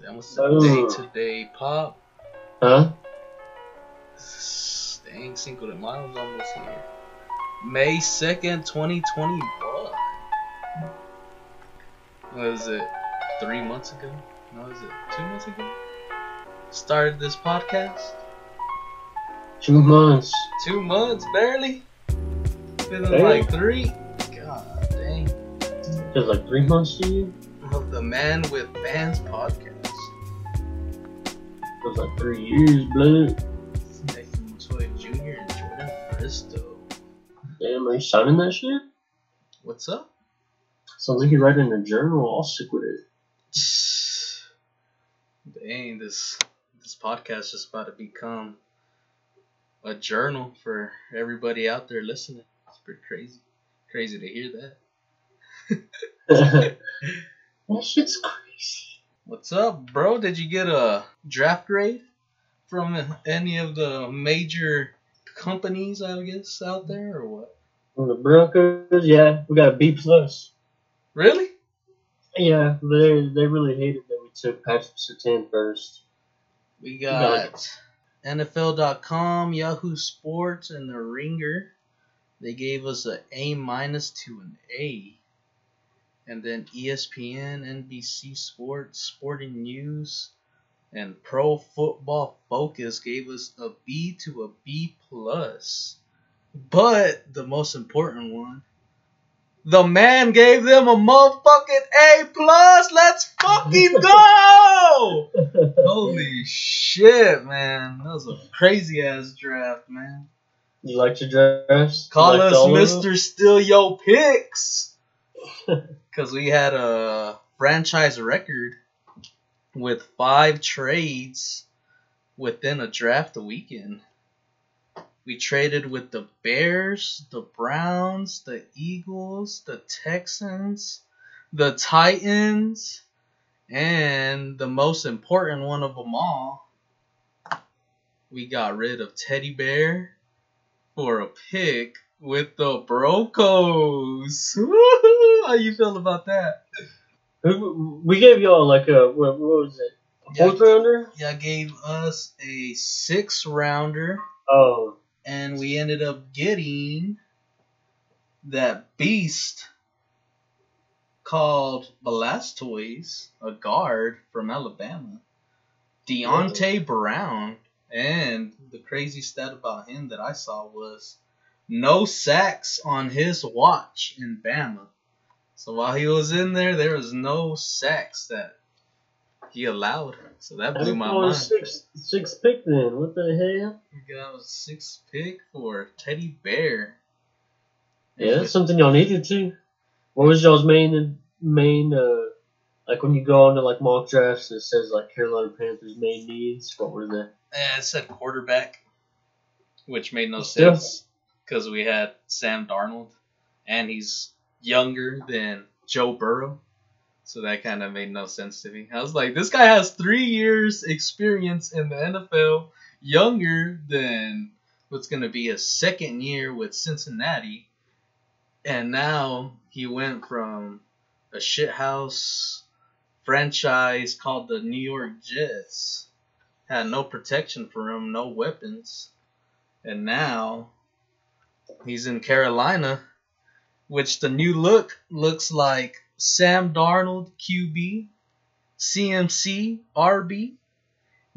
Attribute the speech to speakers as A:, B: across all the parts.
A: That was the day to day pop.
B: Huh?
A: Dang, Cinco de Mayo's almost here. May 2nd, 2021. What is it? Three months ago? No, is it two months ago? Started this podcast?
B: Two months.
A: Two months, barely? Feeling
B: Damn.
A: like three? God dang.
B: Feels like three months to you.
A: Of the Man with Fans podcast.
B: Feels like three years, blood.
A: Nathan Montoya Jr. and Jordan Bristow.
B: Damn, are you signing that shit?
A: What's up?
B: Sounds like you're writing a journal. I'll stick with it.
A: Dang, this this podcast just about to become a journal for everybody out there listening. It's pretty crazy. Crazy to hear that.
B: that shit's crazy.
A: What's up, bro? Did you get a draft grade from any of the major companies, I guess, out there, or what?
B: From the Broncos, yeah, we got a B plus.
A: Really?
B: Yeah, they they really hated that we took Patrick Surtain first.
A: We
B: got
A: got NFL.com, Yahoo Sports, and the Ringer. They gave us a A minus to an A. And then ESPN, NBC Sports, Sporting News, and Pro Football Focus gave us a B to a B plus. But the most important one, the man gave them a motherfucking A plus. Let's fucking go! Holy shit, man. That was a crazy ass draft, man.
B: You like your drafts?
A: Call
B: You liked
A: us
B: all of them?
A: Mr. Steal Yo Picks. Because we had a franchise record with five trades within a draft weekend. We traded with the Bears, the Browns, the Eagles, the Texans, the Titans, and the most important one of them all, we got rid of Teddy Bear for a pick with the Broncos. Woohoo! How you feel about that?
B: We gave y'all like a what, what was it? A
A: Yeah.
B: fourth rounder?
A: Y'all gave us a six rounder,
B: Oh,
A: and we ended up getting that beast called Blastoise, a guard from Alabama. Deonte Brown. And the crazy stat about him that I saw was no sacks on his watch in Bama. So while he was in there, there was no sex that he allowed. So that blew my mind.
B: Six six pick then. What the hell?
A: We got a six pick for Teddy Bear.
B: Yeah, that's something y'all needed to. What was y'all's main main uh like when you go on to like mock drafts and it says like Carolina Panthers main needs? What were they?
A: Eh, it said quarterback, which made no sense because we had Sam Darnold, and he's younger than Joe Burrow, so that kind of made no sense to me. I was like, this guy has three years experience in the NFL, younger than what's gonna be his second year with Cincinnati, and now he went from a shithouse franchise called the New York Jets had no protection for him, no weapons. And now he's in Carolina, which the new look looks like Sam Darnold QB, CMC RB,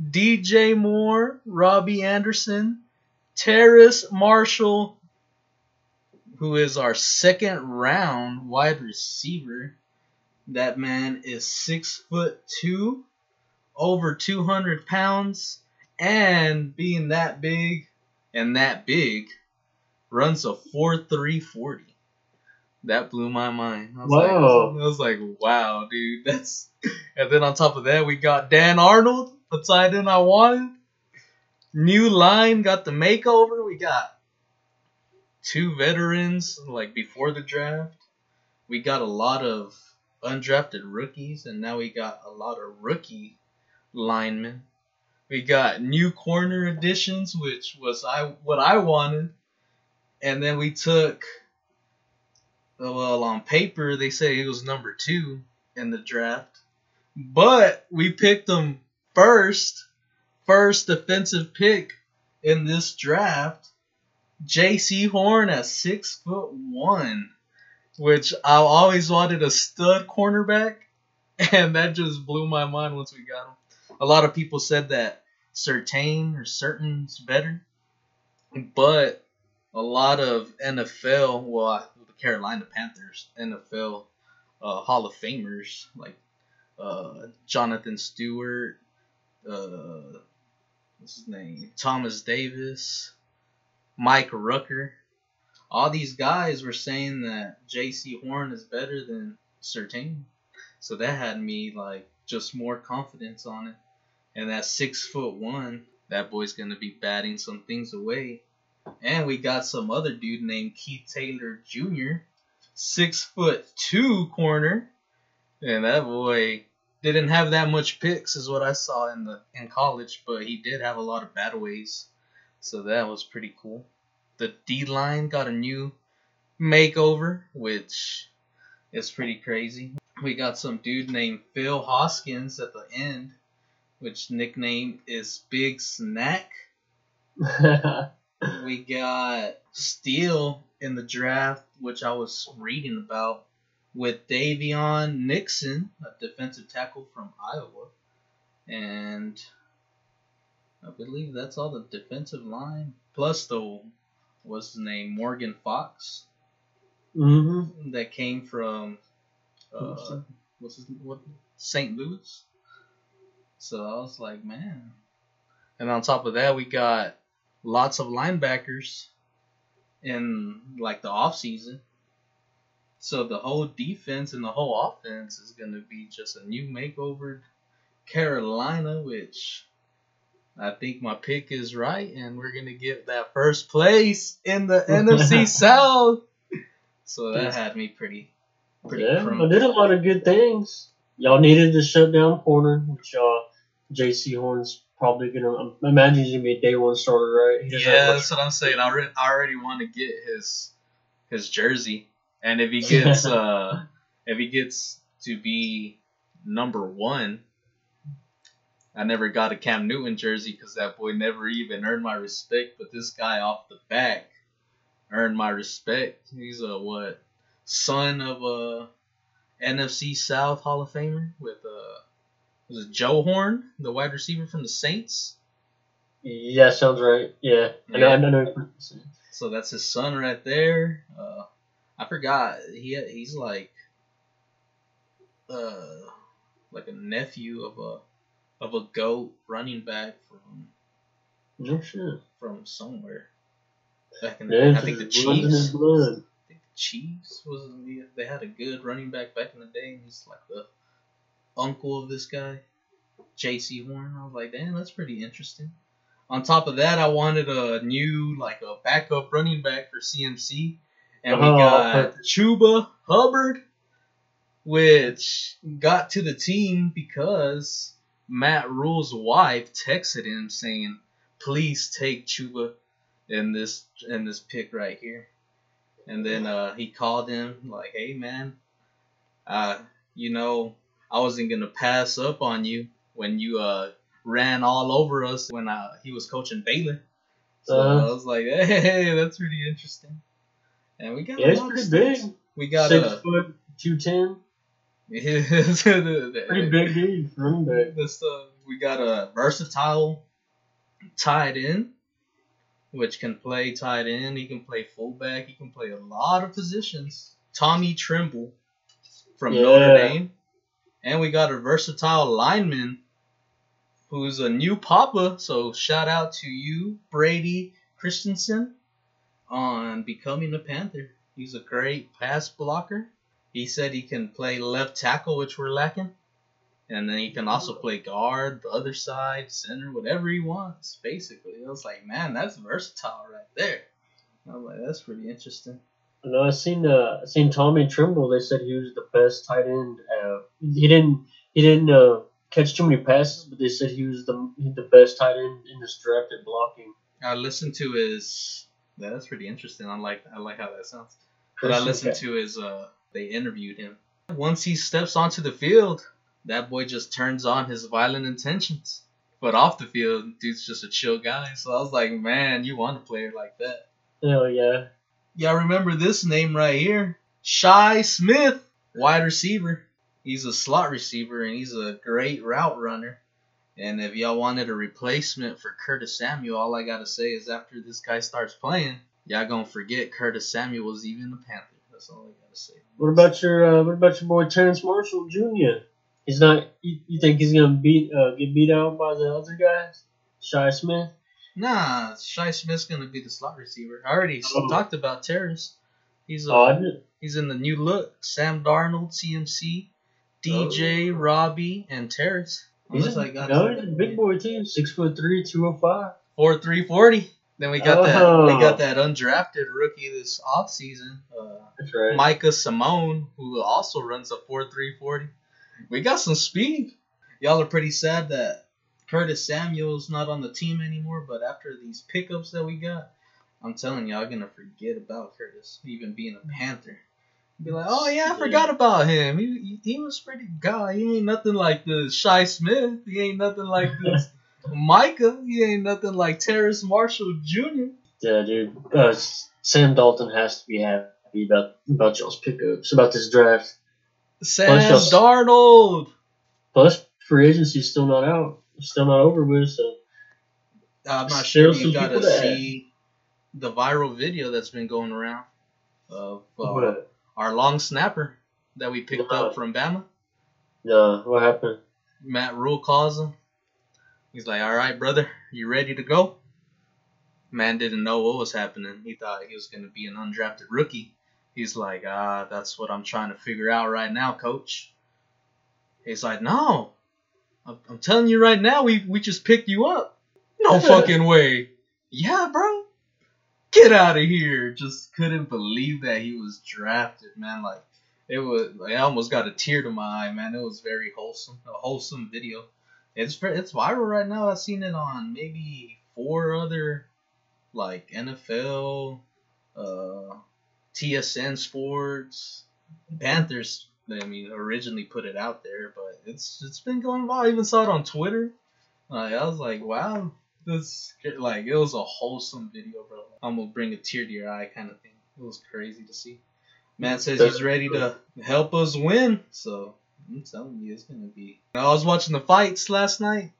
A: DJ Moore, Robbie Anderson, Terrace Marshall, who is our second round wide receiver. That man is six foot two over 200 pounds and being that big and that big runs a 4.340 that blew my mind I was,
B: Wow.
A: like, I was like wow dude that's and then on top of that we got dan arnold the tight end i wanted new line got the makeover we got two veterans like before the draft we got a lot of undrafted rookies and now we got a lot of rookie linemen. We got new corner additions, which was I what I wanted, and then we took. Well, on paper they say he was number two in the draft, But we picked him first, first defensive pick in this draft. Jaycee Horn at six foot one, which I always wanted a stud cornerback, and that just blew my mind once we got him. A lot of people said that Surtain or Certain's better, but a lot of NFL, well, Carolina Panthers, NFL uh, Hall of Famers like uh, Jonathan Stewart, uh, what's his name, Thomas Davis, Mike Rucker. All these guys were saying that Jaycee Horn is better than Surtain, so that had me like just more confidence on it. And that six foot one, that boy's gonna be batting some things away. And we got some other dude named Keith Taylor Jr., six foot two corner, and that boy didn't have that much picks, is what I saw in the in college, but he did have a lot of bataways, so that was pretty cool. The D line got a new makeover, which is pretty crazy. We got some dude named Phil Hoskins at the end, which nickname is Big Snack. we got Steele in the draft, which I was reading about, with Daviyon Nixon, a defensive tackle from Iowa. And I believe that's all the defensive line. Plus, the, what's his name? Morgan Fox.
B: Mm-hmm.
A: That came from, uh, what's his, what? St. Louis. So I was like, man. And on top of that, we got lots of linebackers in like the off season. So the whole defense and the whole offense is gonna be just a new makeover Carolina, which I think my pick is right, and we're gonna get that first place in the NFC South. So that had me pretty, pretty.
B: Yeah,
A: crunk.
B: I did a lot of good things. Y'all needed to shut down corner, which uh, y'all Jaycee Horn's probably gonna. I imagine he's gonna be a day one starter, right?
A: Yeah, that's what I'm saying. I already, I already want to get his his jersey, and if he gets uh if he gets to be number one, I never got a Cam Newton jersey because that boy never even earned my respect. But this guy off the back earned my respect. He's a what son of a NFC South Hall of Famer with uh was it Joe Horn, the wide receiver from the Saints.
B: Yeah, sounds right. Yeah, I know. I know.
A: So that's his son right there. Uh, I forgot he he's like uh like a nephew of a of a goat running back from
B: No shit.
A: from somewhere. Back in the
B: Yeah,
A: day. I think the
B: it runs in his
A: Chiefs. I think the Chiefs was they had a good running back back in the day. And he's like the uncle of this guy, Jaycee Horn. I was like, damn, that's pretty interesting. On top of that, I wanted a new like a backup running back for CMC, and we
B: Oh,
A: got
B: perfect.
A: Chuba Hubbard, which got to the team because Matt Rhule's wife texted him saying, "Please take Chuba in this in this pick right here." And then uh, he called him like, "Hey man, uh, you know I wasn't gonna pass up on you when you uh ran all over us when uh, he was coaching Baylor." So
B: Uh-huh.
A: I was like, "Hey, that's pretty interesting." And we got
B: Yeah,
A: a lot of
B: pretty big.
A: We got
B: Six
A: a
B: foot, two ten.
A: pretty
B: Pretty big dude, running back.
A: the stuff. We got a versatile tight end, which can play tight end. He can play fullback. He can play a lot of positions. Tommy Tremble from
B: Yeah.
A: Notre Dame, and we got a versatile lineman who's a new papa. So shout out to you, Brady Christensen, on becoming a Panther. He's a great pass blocker. He said he can play left tackle, which we're lacking. And then he can also play guard, the other side, center, whatever he wants, basically. I was like, man, that's versatile right there. I was like, that's pretty interesting.
B: Know. I seen. Uh, I seen Tommy Tremble. They said he was the best tight end. Uh, he didn't. He didn't uh, catch too many passes, but they said he was the the best tight end in this draft at blocking.
A: I listened to his. Yeah, that's pretty interesting. I like I like how that sounds. But I listened to his. Uh, they interviewed him. Once he steps onto the field, that boy just turns on his violent intentions. But off the field, dude's just a chill guy. So I was like, man, you want a player like that.
B: Hell yeah.
A: Y'all remember this name right here? Shi Smith, wide receiver. He's a slot receiver and he's a great route runner. And if y'all wanted a replacement for Curtis Samuel, all I gotta say is after this guy starts playing, y'all gonna forget Curtis Samuel was even a Panther. That's all I gotta say.
B: What about your uh, What about your boy Terrence Marshall Jr.? He's not. You, you think he's gonna beat uh, get beat out by the other guys? Shi Smith.
A: Nah, Shi Smith's gonna be the slot receiver. I already
B: Oh.
A: talked about Terrace. He's uh,
B: Oh,
A: he's in the new look. Sam Darnold, CMC, DJ,
B: Oh.
A: Robbie, and Terrace.
B: He's
A: Unless
B: a,
A: I got
B: no, he's a big boy too. Six foot three, two oh five.
A: four three forty. Then we got
B: Oh.
A: that we got that undrafted rookie this offseason, uh,
B: That's right.
A: Micah Simone, who also runs a four three forty. We got some speed. Y'all are pretty sad that Curtis Samuel's not on the team anymore, but after these pickups that we got, I'm telling y'all I'm gonna forget about Curtis even being a Panther. Be like, oh yeah, I forgot about him. He, he, he was pretty guy. He ain't nothing like the Shi Smith. He ain't nothing like this Micah. He ain't nothing like Terrace Marshall Jr.
B: Yeah, dude. Uh, Sam Dalton has to be happy about about y'all's pickups about this draft.
A: Sam Darnold.
B: Plus, free agency's still not out. It's still not over with. So
A: I'm not
B: Still
A: sure you
B: people that-
A: see the viral video that's been going around of uh, our long snapper that we picked
B: Uh-huh.
A: up from Bama.
B: No, what happened?
A: Matt Rhule calls him. He's like, "All right, brother, you ready to go?" Man didn't know what was happening. He thought he was gonna be an undrafted rookie. He's like, "Ah, that's what I'm trying to figure out right now, coach." He's like, "No, I'm, I'm telling you right now, we we just picked you up. No fucking way. Yeah, bro. Get out of here. Just couldn't believe that he was drafted, man. Like it was. Like, I almost got a tear to my eye, man. It was very wholesome, a wholesome video. It's it's viral right now. I've seen it on maybe four other like NFL, uh, TSN Sports, Panthers. I mean, originally put it out there, but it's it's been going viral. I even saw it on Twitter. Like I was like, wow, this like it was a wholesome video, bro. I'm gonna bring a tear to your eye, kind of thing. It was crazy to see. Man says he's ready to help us win, so I'm telling you, it's gonna be. I was watching the fights last night,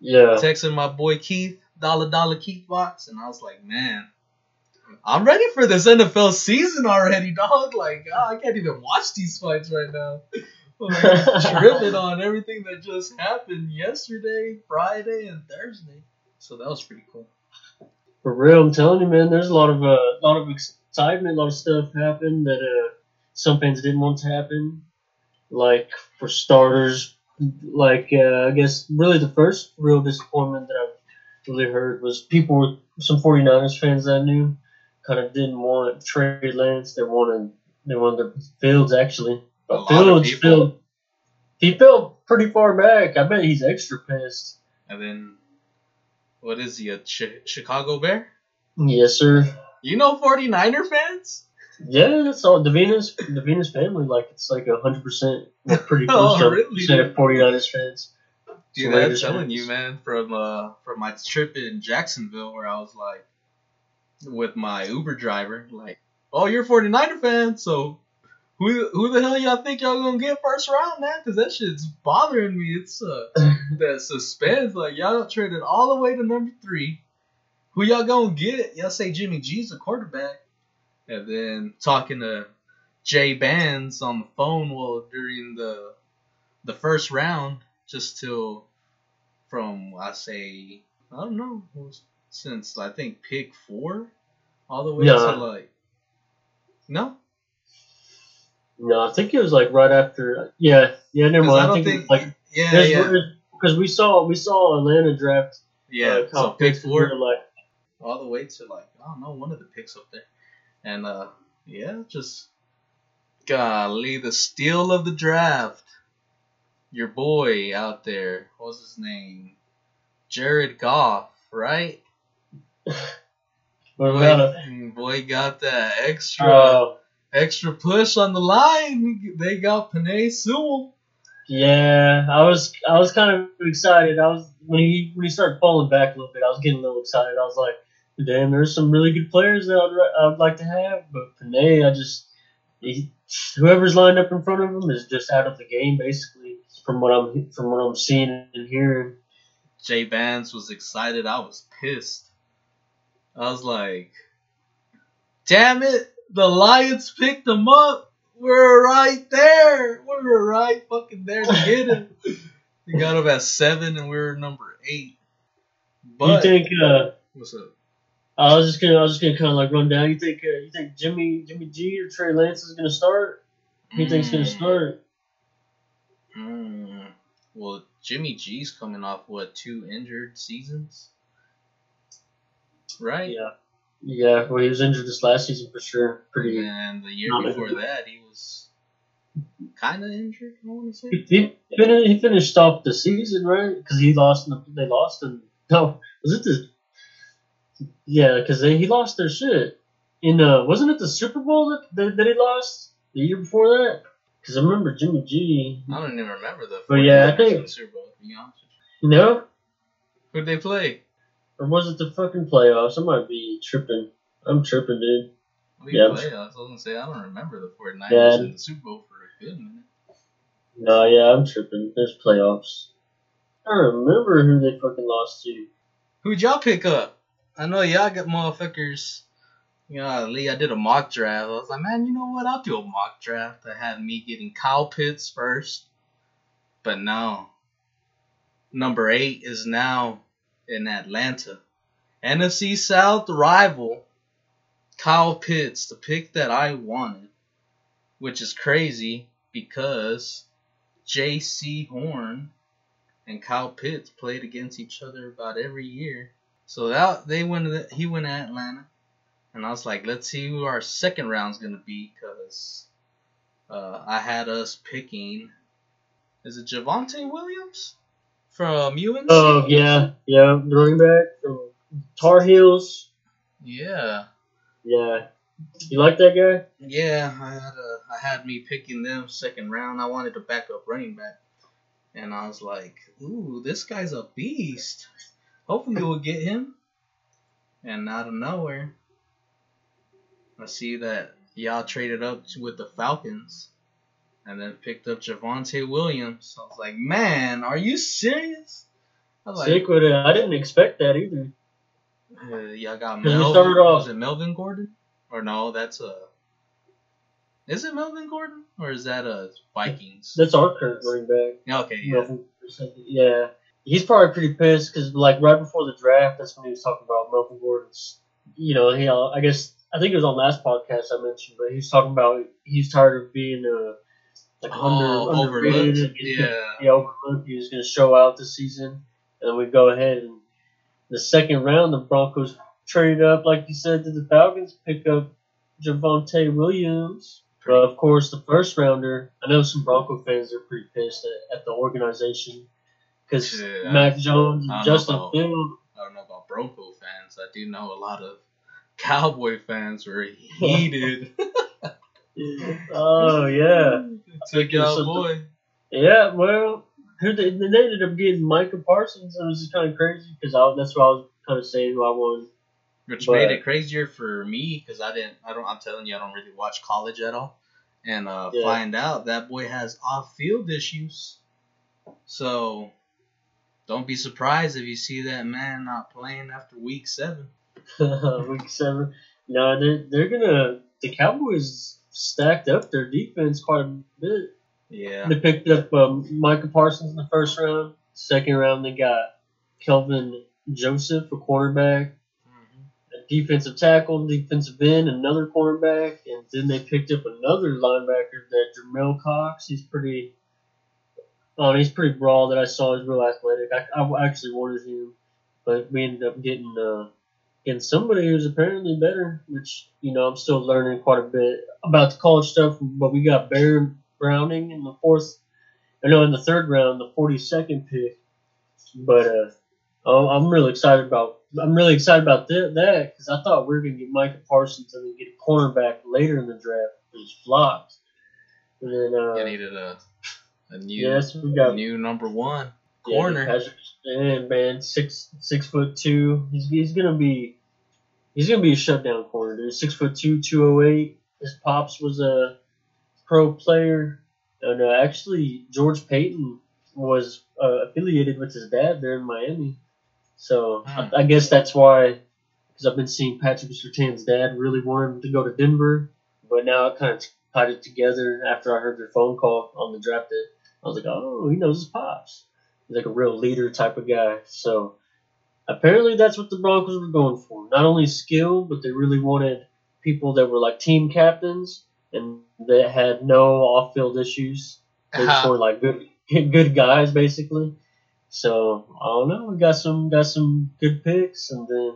B: Yeah.
A: texting my boy Keith, Dollar Dollar Keith Box, and I was like, man, I'm ready for this NFL season already, dog. Like, ah, I can't even watch these fights right now. I'm tripping on everything that just happened yesterday, Friday, and Thursday. So that was pretty cool.
B: For real, I'm telling you, man. There's a lot of uh, lot of excitement, a lot of stuff happened that uh, some fans didn't want to happen. Like for starters, like uh, I guess really the first real disappointment that I've really heard was people were some 49ers fans that I knew kind of didn't want Trey Lance. They wanted they wanted Fields actually, but Fields
A: people.
B: he fell pretty far back. I bet he's extra pissed.
A: And then, what is he, a Chi- Chicago Bear?
B: Yes, sir.
A: You know 49er fans?
B: Yeah, that's all. The Venus, the Venus family, like it's like a hundred percent, pretty
A: Oh,
B: close to
A: really?
B: of 49ers fans.
A: Dude, I'm telling
B: fans.
A: you, man, from uh from my trip in Jacksonville where I was like with my Uber driver, like, oh, you're a 49er fan, so who who the hell y'all think y'all gonna get first round, man? Because that shit's bothering me. It's uh that suspense. Like y'all traded all the way to number three. Who y'all gonna get? Y'all say Jimmy G's a quarterback, and then talking to Jay Bands on the phone while during the the first round, just till from I say I don't know it was since I think pick four, all the way
B: Yeah.
A: to like no,
B: No, I think it was like right after. Yeah, yeah. never mind.
A: I
B: I,
A: don't
B: think, it
A: think
B: was like
A: yeah yeah
B: because we saw we saw Atlanta draft.
A: yeah.
B: uh,
A: so pick four.
B: like,
A: all the way to like I don't know one of the picks up there, and uh yeah, just golly the steal of the draft. Your boy out there, what's his name? Jared Goff, right?
B: What
A: boy,
B: about a-
A: boy got that extra
B: uh,
A: extra push on the line. They got Penei Sewell.
B: Yeah, I was I was kind of excited. I was when he when he started falling back a little bit. I was getting a little excited. I was like, "Damn, there's some really good players that I'd, ra- I would like to have." But Penei, I just he, whoever's lined up in front of him is just out of the game, basically. From what I'm from what I'm seeing and hearing.
A: Jay Vance was excited. I was pissed. I was like, damn it, the Lions picked him up. We're right there. We were right fucking there to get him. we got him at seven and we are number eight. But
B: you think? Uh,
A: what's up?
B: I was just gonna I was just gonna kind of like run down. You think uh, you think Jimmy Jimmy G or Trey Lance is gonna start? Who you think's gonna
A: Mm,
B: start?
A: mm. Well, Jimmy G's coming off what two injured seasons, right?
B: Yeah, yeah. Well, he was injured this last season for sure. Pretty.
A: And the year before
B: injured.
A: that, he was kind of injured. I want to say.
B: He, he, he finished off the season right because he lost. In the, they lost in no was it the yeah because he lost their shit in uh wasn't it the Super Bowl that that, that he lost the year before that because I remember Jimmy G.
A: I don't even remember the.
B: But yeah, I think-
A: Super Bowl. To be honest,
B: know,
A: who'd they play?
B: Or was it the fucking playoffs? I might be tripping. I'm tripping, dude.
A: What
B: Yeah.
A: playoffs? I was gonna say I don't remember the 49ers
B: Yeah.
A: in the Super Bowl for a good minute.
B: No, yeah, I'm tripping. There's playoffs. I remember who they fucking lost to.
A: Who'd y'all pick up? I know y'all got motherfuckers. You know, Lee, I did a mock draft. I was like, man, you know what? I'll do a mock draft. I had me getting Kyle Pitts first. But no. Number eight is now in Atlanta. NFC South rival. Kyle Pitts, the pick that I wanted. Which is crazy because Jaycee Horn and Kyle Pitts played against each other about every year. So that they went. to- He went to Atlanta, and I was like, let's see who our second round's gonna be, cause uh, I had us picking. Is it Javonte Williams from UNC?
B: Oh yeah, yeah, the running back from Tar Heels.
A: Yeah,
B: Yeah, you like that guy?
A: yeah. I had a, I had me picking them second round. I wanted to back up running back, and I was like, ooh, this guy's a beast. Hopefully we'll get him. And out of nowhere, I see that y'all traded up with the Falcons and then picked up Javonte Williams. I was like, man, are you serious? I was like,
B: with it. I didn't expect that either.
A: uh, y'all got
B: 'Cause we
A: Melvin.
B: started off-
A: Was it Melvin Gordon? Or no, that's a. Is it Melvin Gordon or is that a Vikings?
B: That's our current running back.
A: Yeah, okay, yeah.
B: Yeah, he's probably pretty pissed because like right before the draft, that's when he was talking about Melvin Gordon's. You know, he uh, I guess I think it was on last podcast I mentioned, but he was talking about he's tired of being uh like
A: Oh,
B: under underrated.
A: overlooked.
B: He's
A: Yeah.
B: yeah, overlooked. He was going to show out this season, and we go ahead and the second round, the Broncos traded up, like you said, to the Falcons, pick up Javonte Williams. But of course, the first rounder, I know some Bronco fans are pretty pissed at, at the organization because
A: Yeah,
B: Mac Jones and Justin
A: about-
B: Field.
A: I don't know about Bronco fans. I do know a lot of Cowboy fans were heated.
B: Oh yeah,
A: Took
B: there's
A: y'all boy.
B: yeah. Well, who they, they ended up getting Micah Parsons, and it was just kind of crazy because that's what I was kind of saying who I was.
A: Which
B: But-
A: made it crazier for me because I didn't. I don't. I'm telling you, I don't really watch college at all, and uh,
B: Yeah.
A: find out that boy has off-field issues. So, don't be surprised if you see that man not playing after week seven.
B: Week seven. No, they're they're gonna the Cowboys stacked up their defense quite a bit.
A: Yeah.
B: They picked up um, Micah Parsons in the first round. Second round, they got Kelvin Joseph, a cornerback,
A: Mhm.
B: a defensive tackle, defensive end, another cornerback, and then they picked up another linebacker, that Jabril Cox. He's pretty. Oh, he's pretty broad. That I saw. He's real athletic. I, I actually wanted him, but we ended up getting uh, getting somebody who's apparently better. Which you know, I'm still learning quite a bit about the college stuff. But we got Baron Browning in the fourth. I know in the third round, the 42nd pick. But uh, oh, I'm really excited about. I'm really excited about th- that because I thought we were gonna get Micah Parsons and then get a cornerback later in the draft. It was flopped. And then uh,
A: You needed a A new,
B: Yes, we
A: a
B: got
A: new number one corner.
B: Patrick, and man, six six foot two. He's he's gonna be he's gonna be a shutdown corner, dude. Six foot two, two oh eight. His pops was a pro player, and uh, actually George Paton was uh, affiliated with his dad there in Miami. So
A: Hmm.
B: I, I guess that's why, because I've been seeing Patrick Surtain's dad really wanted him to go to Denver, but now I kind of tied it together after I heard their phone call on the draft day. I was like, oh, he knows his pops. He's like a real leader type of guy. So apparently that's what the Broncos were going for. Not only skill, but they really wanted people that were like team captains and that had no off-field issues. They just
A: Uh-huh.
B: wanted like good, good guys basically. So I don't know. We got some got some good picks, and then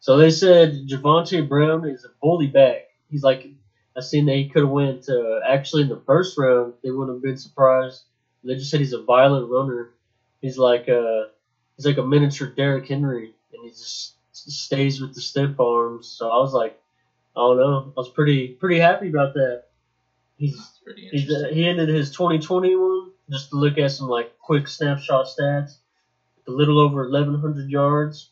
B: so they said Javonte Brown is a bully back. He's like I seen that he could have went uh, actually in the first round. They wouldn't have been surprised. They just said he's a violent runner. He's like a he's like a miniature Derrick Henry, and he just stays with the stiff arms. So I was like, I don't know. I was pretty pretty happy about that. He's
A: pretty
B: He's, uh, he ended his 2021 just to look at some like quick snapshot stats. A little over 1,100 yards,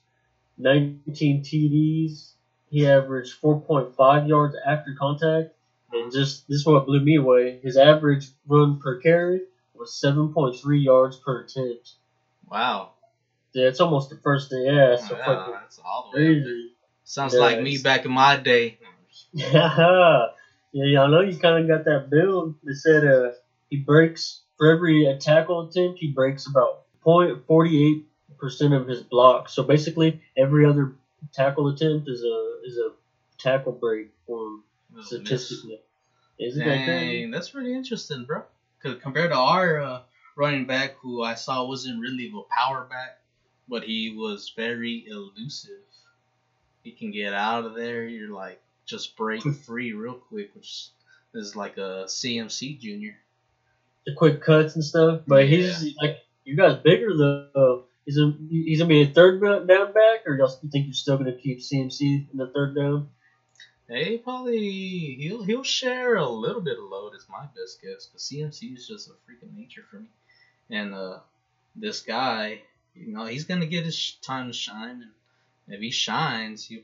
B: 19 TDs. He averaged 4.5 yards after contact, and just this is what blew me away. His average run per carry was 7.3 yards per attempt.
A: Wow.
B: Yeah, it's almost the first day. Yeah, so
A: Wow,
B: fucking
A: that's all the way.
B: crazy.
A: Sounds
B: Yeah,
A: like me back in my day.
B: Yeah, yeah, I know you kind of got that build. They said uh, he breaks for every uh, tackle attempt, he breaks about 0.48 percent of his blocks. So basically, every other tackle attempt is a is a tackle break for him
A: miss.
B: statistically. Isn't that crazy?
A: Dang, that's pretty interesting, bro. Cause compared to our uh, running back, who I saw wasn't really a power back, but he was very elusive. He can get out of there. You're like just break free real quick, which is like a CMC junior.
B: The quick cuts and stuff, but
A: Yeah.
B: he's like you guys bigger though. He's a, he's gonna be a third down back, or y'all think you're still gonna keep CMC in the third down?
A: Hey, probably he'll he'll share a little bit of load is my best guess. But CMC is just a freaking nature for me, and uh, this guy, you know, he's gonna get his time to shine, and if he shines, you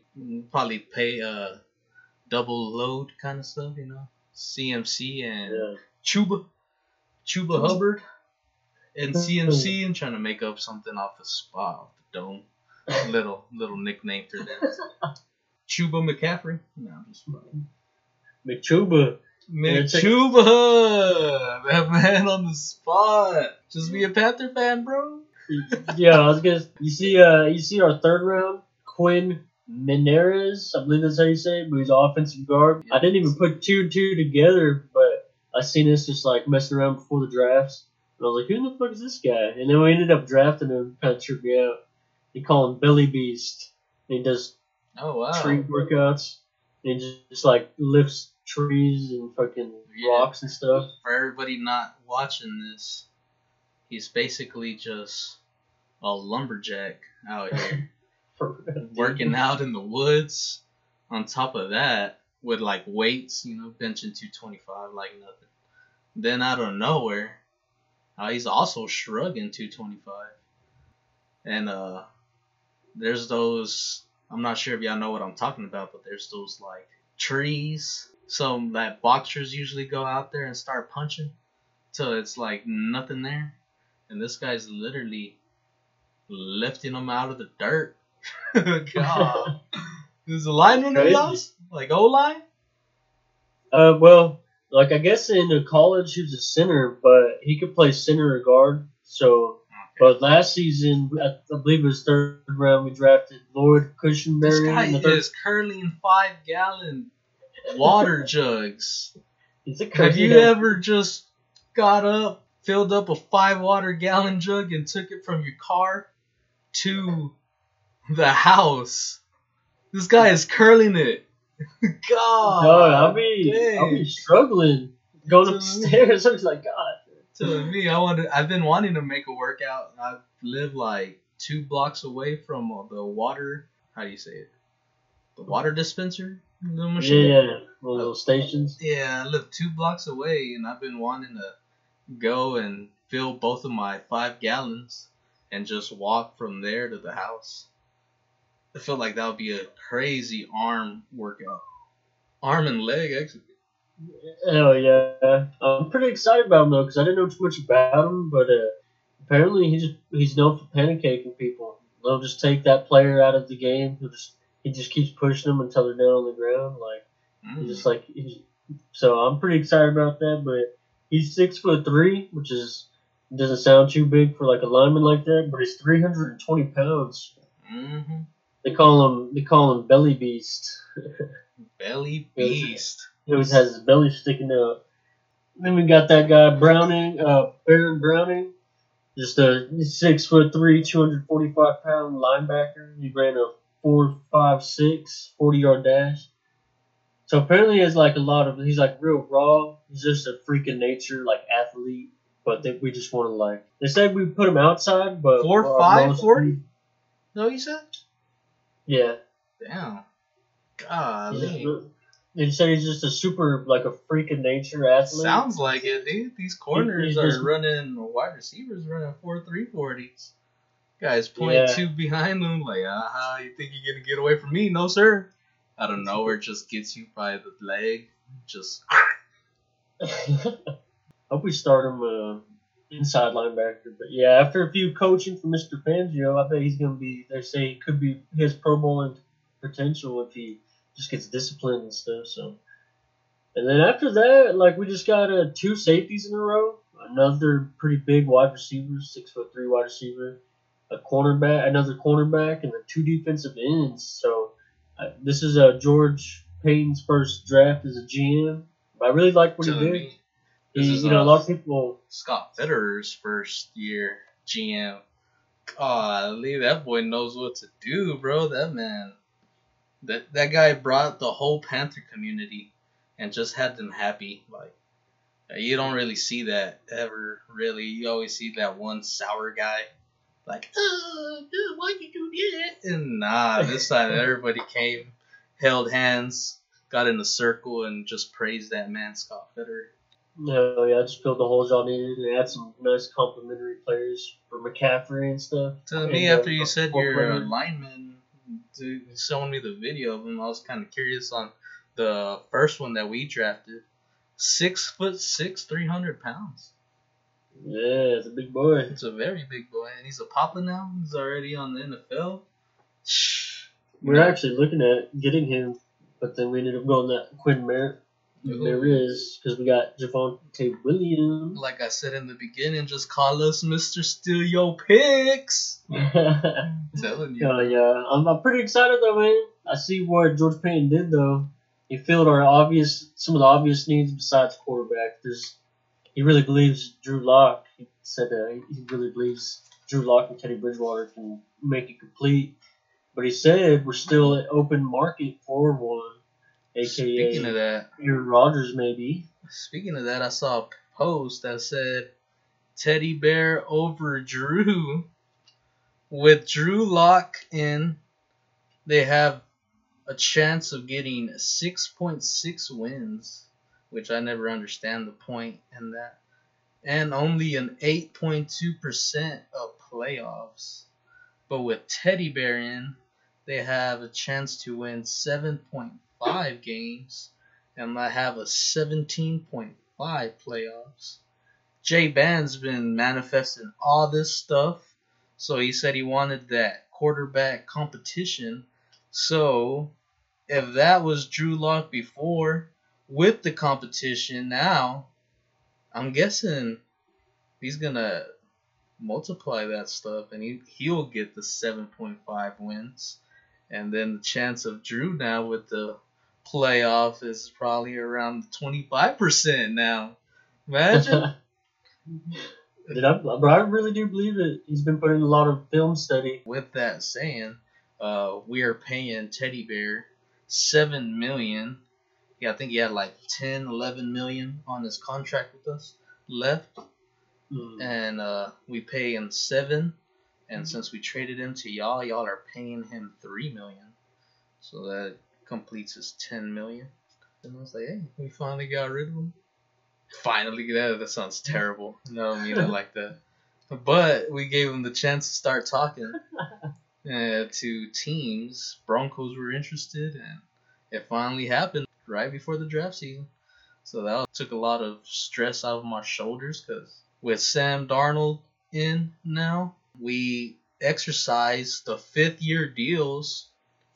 A: probably pay a double load kind of stuff, you know. CMC and
B: Yeah.
A: Chuba, Chuba. Hubbard, and CMC, and trying to make up something off the spot, off the dome. little little nickname for them. Chuba McCaffrey. No, I'm just
B: McChuba. Yeah, check-
A: McChuba, that man on the spot. Just be a Panther fan, bro.
B: Yeah, I was gonna. You see, uh, you see our third round, Quinn Menares. I believe that's how you say it, but he's offensive guard. I didn't even put two and two together, but I seen this just like messing around before the drafts, and I was like, who the fuck is this guy? And then we ended up drafting him. Kind of tripped me out. They call him Billy Beast. And he does
A: Oh wow.
B: tree workouts. And he just, just like lifts trees and fucking
A: Yeah.
B: rocks and stuff.
A: For everybody not watching this, he's basically just a lumberjack out here working out in the woods. On top of that, with like weights, you know, benching 225 like nothing. Then out of nowhere, uh, he's also shrugging 225. And uh, there's those. I'm not sure if y'all know what I'm talking about, but there's those like trees. Some that boxers usually go out there and start punching till it's like nothing there. And this guy's literally lifting him out of the dirt. God. Is the lineman
B: Crazy.
A: lost? Like O line?
B: Uh, well, like I guess in college he was a center, but he could play center or guard. So, but last season I, I believe it was third round we drafted Lloyd
A: This guy
B: in the third.
A: is curling five gallon water jugs. Have you
B: guy.
A: ever just got up, filled up a five water gallon jug, and took it from your car to the house? This guy is curling it. God,
B: No, I'll be I'll be struggling going upstairs. I was like, God.
A: telling me I wanted. I've been wanting to make a workout. I live like two blocks away from the water. How do you say it? The water dispenser. The
B: Yeah,
A: machine.
B: yeah, one of those stations.
A: Yeah, I live two blocks away, and I've been wanting to go and fill both of my five gallons and just walk from there to the house. I feel like that would be a crazy arm workout. Arm and leg, actually.
B: Hell yeah! I'm pretty excited about him though because I didn't know too much about him, but uh, apparently he's he's known for pancaking people. They'll just take that player out of the game. He'll just he just keeps pushing them until they're down on the ground. Like
A: Mm.
B: he's just like he's, so I'm pretty excited about that. But he's six foot three, which is doesn't sound too big for like a lineman like that. But he's 320 pounds.
A: hmm
B: They call him they call him belly beast.
A: Belly beast.
B: He always has his belly sticking out. Then we got that guy Browning, uh, Baron Browning, just a six foot three, two hundred forty five pound linebacker. He ran a four five six 40 yard dash. So apparently, he has like a lot of. He's like real raw. He's just a freak of nature, like athlete. But they, we just want to like. They said we put him outside, but
A: Four, five, 40? No, you said?
B: Yeah,
A: Damn. Golly.
B: they said he's just a super like a freak of nature athlete.
A: Sounds like it, dude. These corners
B: he's
A: are
B: just-
A: running, wide receivers running 4 3 40s. Guys point
B: Yeah.
A: two behind them, like, aha, you think you're to get away from me? No, sir. Out of nowhere, just gets you by the leg. Just.
B: Hope we start him uh, inside linebacker. But yeah, after a few coaching from Mr. Fangio, I bet he's gonna be. They say he could be his Pro Bowling potential if he just gets disciplined and stuff. So, and then after that, like we just got uh, two safeties in a row. Another pretty big wide receiver, six foot three wide receiver, a cornerback, another cornerback, and then two defensive ends. So uh, this is uh, George Paton's first draft as a GM. I really like what he did.
A: me.
B: He,
A: This is,
B: you know, a
A: uh,
B: lot of people.
A: Scott Fitterer's first year GM. Golly, that boy knows what to do, bro. That man, that that guy brought the whole Panther community and just had them happy. Like you don't really see that ever, really. You always see that one sour guy, like, oh, dude, why'd you do that? And nah, this time everybody came, held hands, got in a circle, and just praised that man, Scott Fitterer.
B: No, yeah, I just filled the holes y'all needed and had some nice complimentary players for McCaffrey and stuff.
A: To me,
B: And,
A: after
B: uh,
A: you said you're a lineman, dude, showing me the video of him, I was kind of curious on the first one that we drafted. Six foot six, three hundred pounds.
B: Yeah, it's a big boy.
A: It's a very big boy, and he's a papa now. He's already on the NFL.
B: We were actually looking at getting him, but then we ended up going that Quinn Mer-
A: Ooh.
B: Mariz because we got Javonte Williams.
A: Like I said in the beginning, just call us Mister Steal Your Picks. telling you.
B: Oh, yeah. I'm, I'm pretty excited though, man. I see what George Paton did though. He filled our obvious, some of the obvious needs besides quarterback. There's, he really believes Drew Lock. He said he really believes Drew Lock and Teddy Bridgewater can make it complete. But he said we're still at open market for one,
A: Speaking of
B: aka
A: that,
B: Aaron Rodgers maybe.
A: Speaking of that, I saw a post that said Teddy Bear over Drew. With Drew Lock in, they have a chance of getting 6.6 wins, which I never understand the point in that, and only an 8.2% of playoffs. But with Teddy Bear in, they have a chance to win 7.5 games and I have a 17.5 playoffs. Jay Band's been manifesting all this stuff, so he said he wanted that quarterback competition. So, if that was Drew Lock before, with the competition now, I'm guessing he's gonna multiply that stuff, and he he'll get the 7.5 wins, and then the chance of Drew now with the playoff is probably around 25% now. Imagine.
B: Did I, but I really do believe it. He's been putting a lot of film study.
A: With that saying, uh, we are paying Teddy Bear 7 million. Yeah, I think he had like 10, 11 million on his contract with us left.
B: Mm.
A: And uh, we pay him 7. And since we traded him to y'all, y'all are paying him 3 million. So that completes his 10 million. And I was like, hey, we finally got rid of him. Finally, that that sounds terrible. No, I mean it like that. But we gave him the chance to start talking uh, to teams. Broncos were interested, and it finally happened right before the draft season. So that took a lot of stress out of my shoulders because with Sam Darnold in now, we exercised the fifth year deals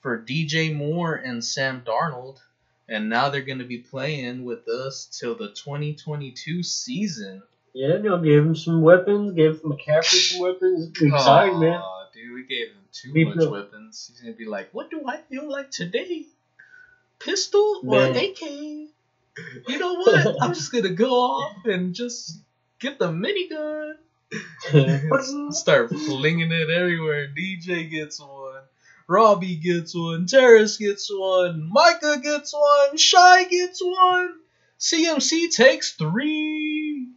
A: for DJ Moore and Sam Darnold. And now they're going to be playing with us till the 2022 season.
B: Yeah, you know, gave him some weapons, gave McCaffrey some weapons. Exciting, man.
A: Dude, we gave him too
B: We
A: much
B: feel-
A: weapons. He's gonna be like, "What do I feel like today? Pistol or
B: Man.
A: AK? You know what? I'm just gonna go off and just get the minigun. Start flinging it everywhere. DJ gets one. Robbie gets one. Terrace gets one. Micah gets one. Shi gets one. CMC takes three.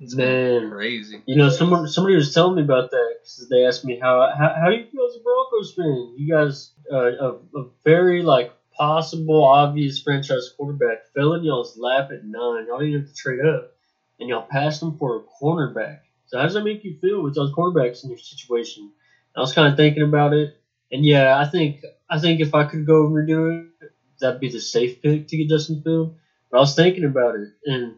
A: It's
B: Man.
A: crazy.
B: You know, someone somebody was telling me about that because they asked me how how how do you feel as a Broncos fan? You guys, uh, a, a very like possible obvious franchise quarterback fell in y'all's lap at nine. Y'all didn't have to trade up, and y'all passed him for a cornerback. So how does that make you feel with those quarterbacks in your situation? I was kind of thinking about it, and yeah, I think I think if I could go and redo it, that'd be the safe pick to get Justin Field. But I was thinking about it, and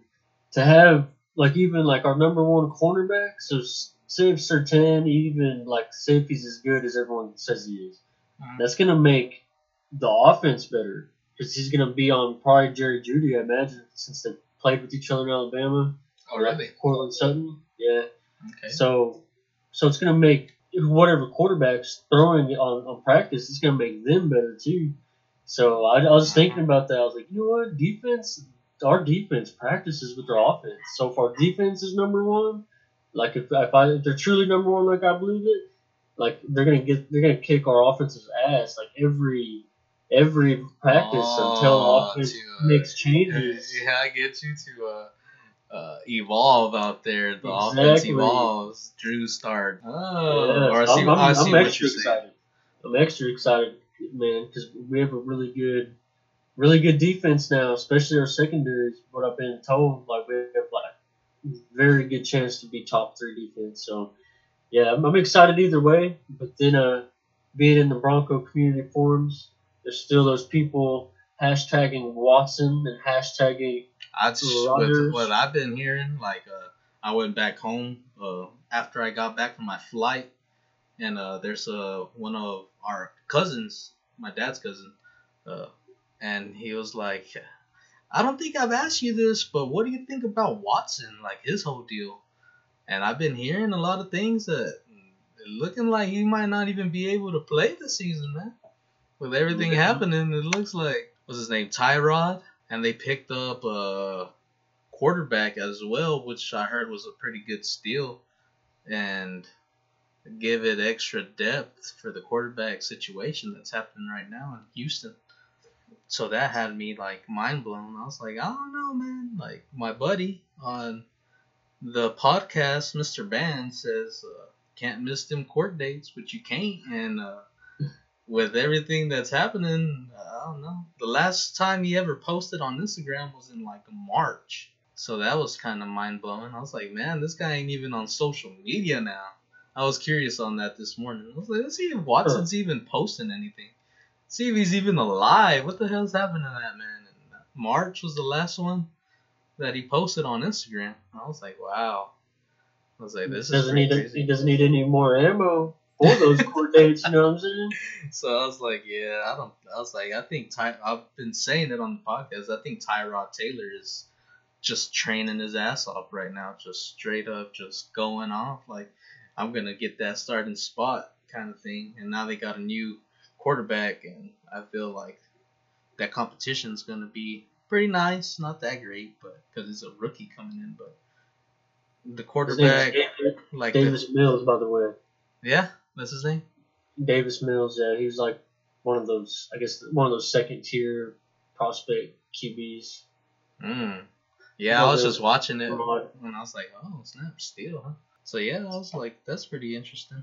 B: to have like even like our number one cornerback, so say if Surtain even like say if he's as good as everyone says he is,
A: Mhm.
B: that's gonna make the offense better because he's gonna be on probably Jerry Jeudy, I imagine, since they played with each other in Alabama.
A: Oh, really?
B: Courtland Sutton, yeah.
A: Okay.
B: So, so it's gonna make whatever quarterbacks throwing on, on practice, it's gonna make them better too. So I, I was uh-huh. thinking about that. I was like, you know what, defense, our defense practices with their offense. So far, defense is number one. Like if if, I, if they're truly number one, like I believe it, like they're gonna get they're gonna kick our offensive ass like every every practice until
A: Oh,
B: offense
A: to, uh,
B: makes changes.
A: Yeah, I get you to uh, uh, evolve out there. The offense
B: Exactly.
A: evolves. Drew start. Oh,
B: Yeah,
A: I
B: so
A: see,
B: I'm, I'm,
A: I see
B: I'm
A: what
B: extra
A: you're
B: excited. I'm extra excited, man, because we have a really good, really good defense now, especially our secondary. is What I've been told, like we have like very good chance to be top three defense. So, yeah, I'm, I'm excited either way. But then, uh, being in the Bronco community forums, there's still those people hashtagging Watson and hashtagging
A: I just, with what I've been hearing, like uh, I went back home uh, after I got back from my flight, and uh, there's uh, one of our cousins, my dad's cousin, uh, and he was like, "I don't think I've asked you this, but what do you think about Watson? Like his whole deal?" And I've been hearing a lot of things that looking like he might not even be able to play this season, man. With everything
B: Yeah.
A: happening, it looks like what's his name, Tyrod, and they picked up a quarterback as well, which I heard was a pretty good steal, and give it extra depth for the quarterback situation that's happening right now in Houston. So that had me like mind blown. I was like, I don't know, man. Like my buddy on the podcast, Mr. Band says, uh, can't miss them court dates, but you can't. And uh, with everything that's happening, I don't know. The last time he ever posted on Instagram was in like March. So that was kind of mind blowing. I was like, man, this guy ain't even on social media now. I was curious on that this morning. I was like, let's see if Watson's even posting anything. See if he's even alive. What the hell's happened to that man? And uh, March was the last one that he posted on Instagram. I was like, wow. I was like, this is
B: doesn't
A: pretty
B: need
A: crazy.
B: he doesn't need any more ammo for those court dates. You know what I'm saying?
A: So I was like, yeah, I don't. I was like, I think Ty. I've been saying it on the podcast. I think Tyrod Taylor is just training his ass off right now, just straight up, just going off. Like, I'm gonna get that starting spot kind of thing. And now they got a new quarterback, and I feel like that competition is gonna be pretty nice. Not that great, but because it's a rookie coming in, but the quarterback,
B: Davis,
A: like, the,
B: Davis Mills, by the way.
A: yeah, that's his name.
B: Davis Mills, yeah, he was like one of those, I guess, one of those second tier prospect QBs.
A: Mm. Yeah, I was just watching it, and I was like, "Oh, snap, steal, huh?" So yeah, I was like, "That's pretty interesting."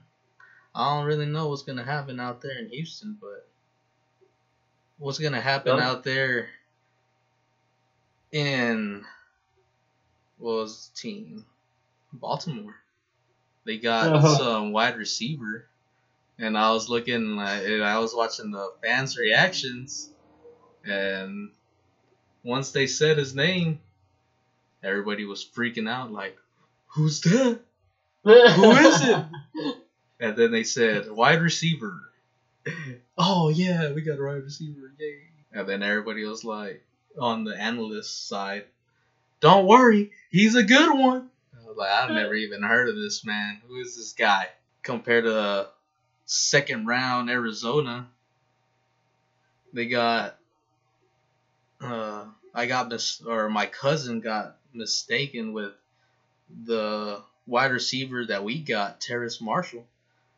A: I don't really know what's gonna happen out there in Houston, but what's gonna happen
B: Yeah.
A: out there in was the team Baltimore. They got
B: Uh-huh.
A: some wide receiver, and I was looking. And I was watching the fans' reactions, and once they said his name, everybody was freaking out. Like, who's that? Who is it? And then they said wide receiver. Oh yeah, we got a wide receiver, yay! And then everybody was like on the analyst side, "Don't worry, he's a good one." Like, I've never even heard of this man. Who is this guy? Compared to the second round Arizona, they got. Uh, I got mis or my cousin got mistaken with the wide receiver that we got, Terrace Marshall.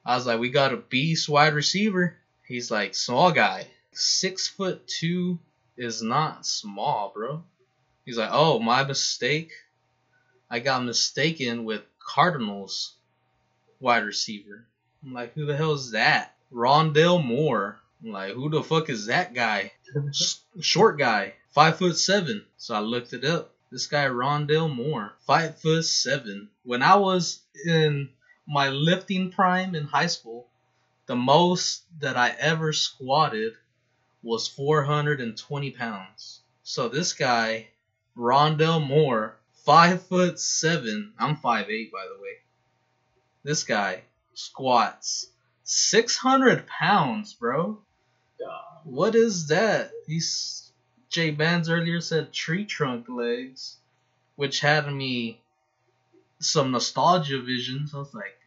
A: I was like, we got a beast wide receiver. He's like, small guy. Six foot two is not small, bro. He's like, oh, my mistake. I got mistaken with Cardinals wide receiver. I'm like, who the hell is that? Rondale Moore. I'm like, who the fuck is that guy? Short guy, five foot seven. So I looked it up. This guy Rondale Moore, five foot seven. When I was in my lifting prime in high school, the most that I ever squatted was 420 pounds. So this guy, Rondale Moore, five foot seven. I'm five eight, by the way. This guy squats 600 pounds, bro. What is that? He's Jay Bands earlier said tree trunk legs, which had me some nostalgia visions. I was like,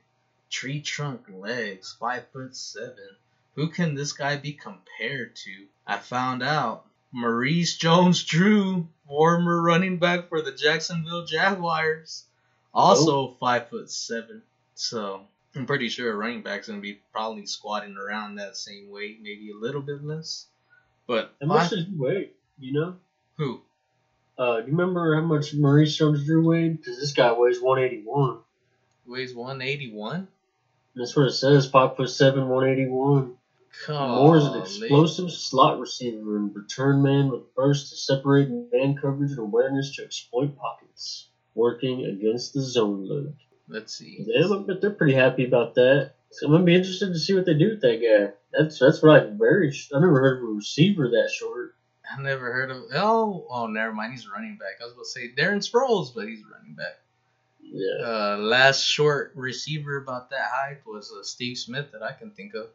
A: tree trunk legs, five foot seven. Who can this guy be compared to? I found out Maurice Jones Drew, former running back for the Jacksonville Jaguars, also five foot seven. So I'm pretty sure a running back's gonna be probably squatting around that same weight, maybe a little bit less. But
B: How much does he weigh? You know?
A: who?
B: Uh, do you remember how much Maurice Jones Drew weighed? Because this guy weighs 181.
A: Weighs 181.
B: That's what it says. Five foot seven, 181. Moore is an explosive slot receiver and return man with burst to separate man coverage and awareness to exploit pockets, working against the zone look.
A: Let's see.
B: Yeah, I bet they're pretty happy about that. So I'm gonna be interested to see what they do with that guy. That's that's what I very. I never heard of a receiver that short.
A: I never heard of. Oh, oh, never mind. He's running back. I was gonna say Darren Sproles, but he's running back.
B: Yeah.
A: Uh, last short receiver about that height was uh, Steve Smith that I can think of.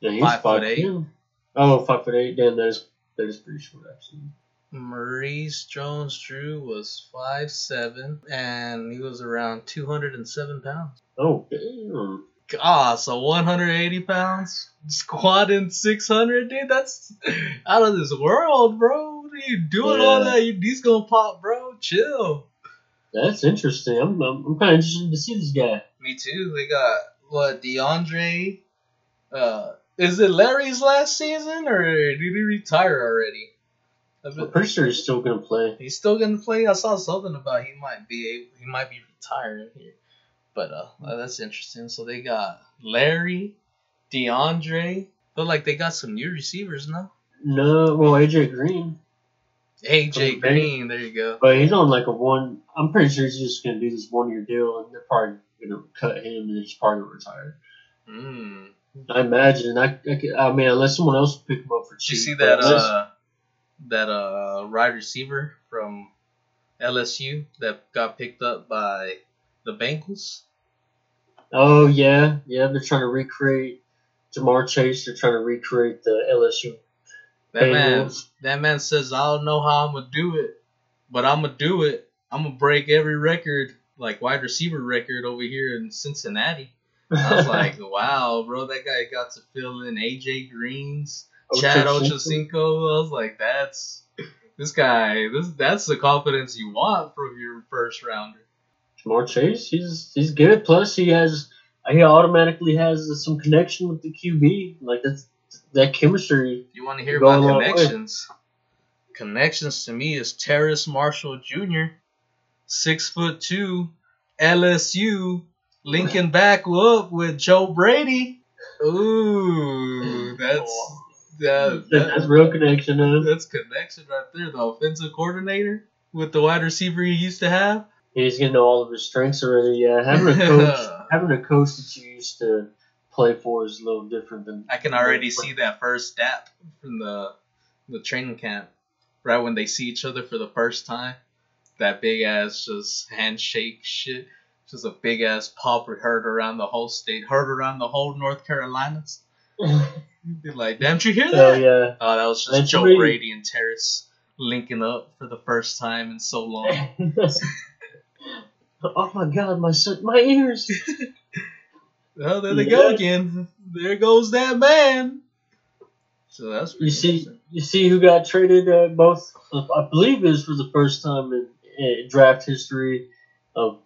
B: Yeah, he's
A: Five
B: five,
A: foot eight.
B: ten. Oh, five foot eight. Damn, that is that is pretty short actually.
A: Maurice Jones Drew was five seven, and he was around 207 pounds.
B: Oh, damn.
A: Ah, so 180 pounds, squatting 600, dude. That's out of this world, bro. What are you doing all
B: Yeah.
A: that? You, he's gonna pop, bro. Chill.
B: That's interesting. I'm I'm, I'm kind of interested to see this guy.
A: Me too. They got what DeAndre. Uh, is it Larry's last season or did he retire already?
B: I'm pretty sure he's still gonna play.
A: He's still gonna play. I saw something about he might be able, he might be retiring here, but uh, uh, that's interesting. So they got Larry, DeAndre. Feel like they got some new receivers now.
B: No, well AJ Green,
A: AJ. Green, there you go.
B: but he's on like a one. I'm pretty sure he's just gonna do this one year deal, and they're probably gonna cut him, and he's probably gonna retire.
A: Mm.
B: I imagine. I I, could- I mean, unless someone else pick him up for
A: Did you
B: cheap.
A: see that
B: unless-
A: uh that uh wide receiver from LSU that got picked up by the Bengals?
B: Oh yeah, yeah. They're trying to recreate Ja'Marr Chase. They're trying to recreate the LSU.
A: That man, that man says, "I don't know how I'm gonna do it, but I'm gonna do it. I'm gonna break every record, like wide receiver record over here in Cincinnati." I was like, "Wow, bro, that guy got to fill in AJ Greens, Chad
B: Ochocinco.
A: Ochocinco." I was like, "That's this guy. This that's the confidence you want from your first rounder."
B: Ja'Marr Chase, he's he's good. Plus, he has he automatically has some connection with the QB. Like that's that chemistry.
A: You want to hear about connections, connections to me is Terrace Marshall Jr., six foot two, LSU, linking back up with Joe Brady. Ooh, that's that,
B: That, that's real connection. Huh?
A: that's connection right there. The offensive coordinator with the wide receiver he used to have.
B: He's gonna know all of his strengths already. Yeah, having a coach, having a coach that you used to play for is a little different than.
A: I can already see that first step from the the training camp, right when they see each other for the first time. That big ass just handshake shit, just a big ass pop heard around the whole state, heard around the whole North Carolinas. Like, damn, did you hear that?
B: Oh, yeah.
A: Oh, that was just
B: That's
A: Joe
B: really-
A: Brady and Terrace linking up for the first time in so long.
B: oh my god, my son, my ears.
A: Oh, there they go again. There goes that man. So that's
B: You see, you see who got traded. Uh, both, I believe, is for the first time in, in draft history of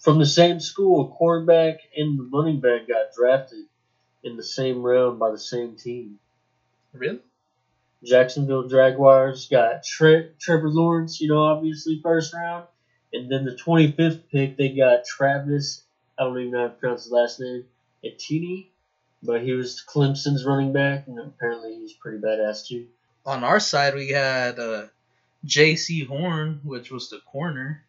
B: from the same school. A quarterback and the running back got drafted in the same round by the same team.
A: Really?
B: Jacksonville Jaguars got Tre- Trevor Lawrence, you know, obviously first round, and then the 25th pick they got Travis. I don't even know how to pronounce his last name. Etienne, but he was Clemson's running back, and apparently he's pretty badass too.
A: On our side, we had uh, Jaycee Horn, which was the corner,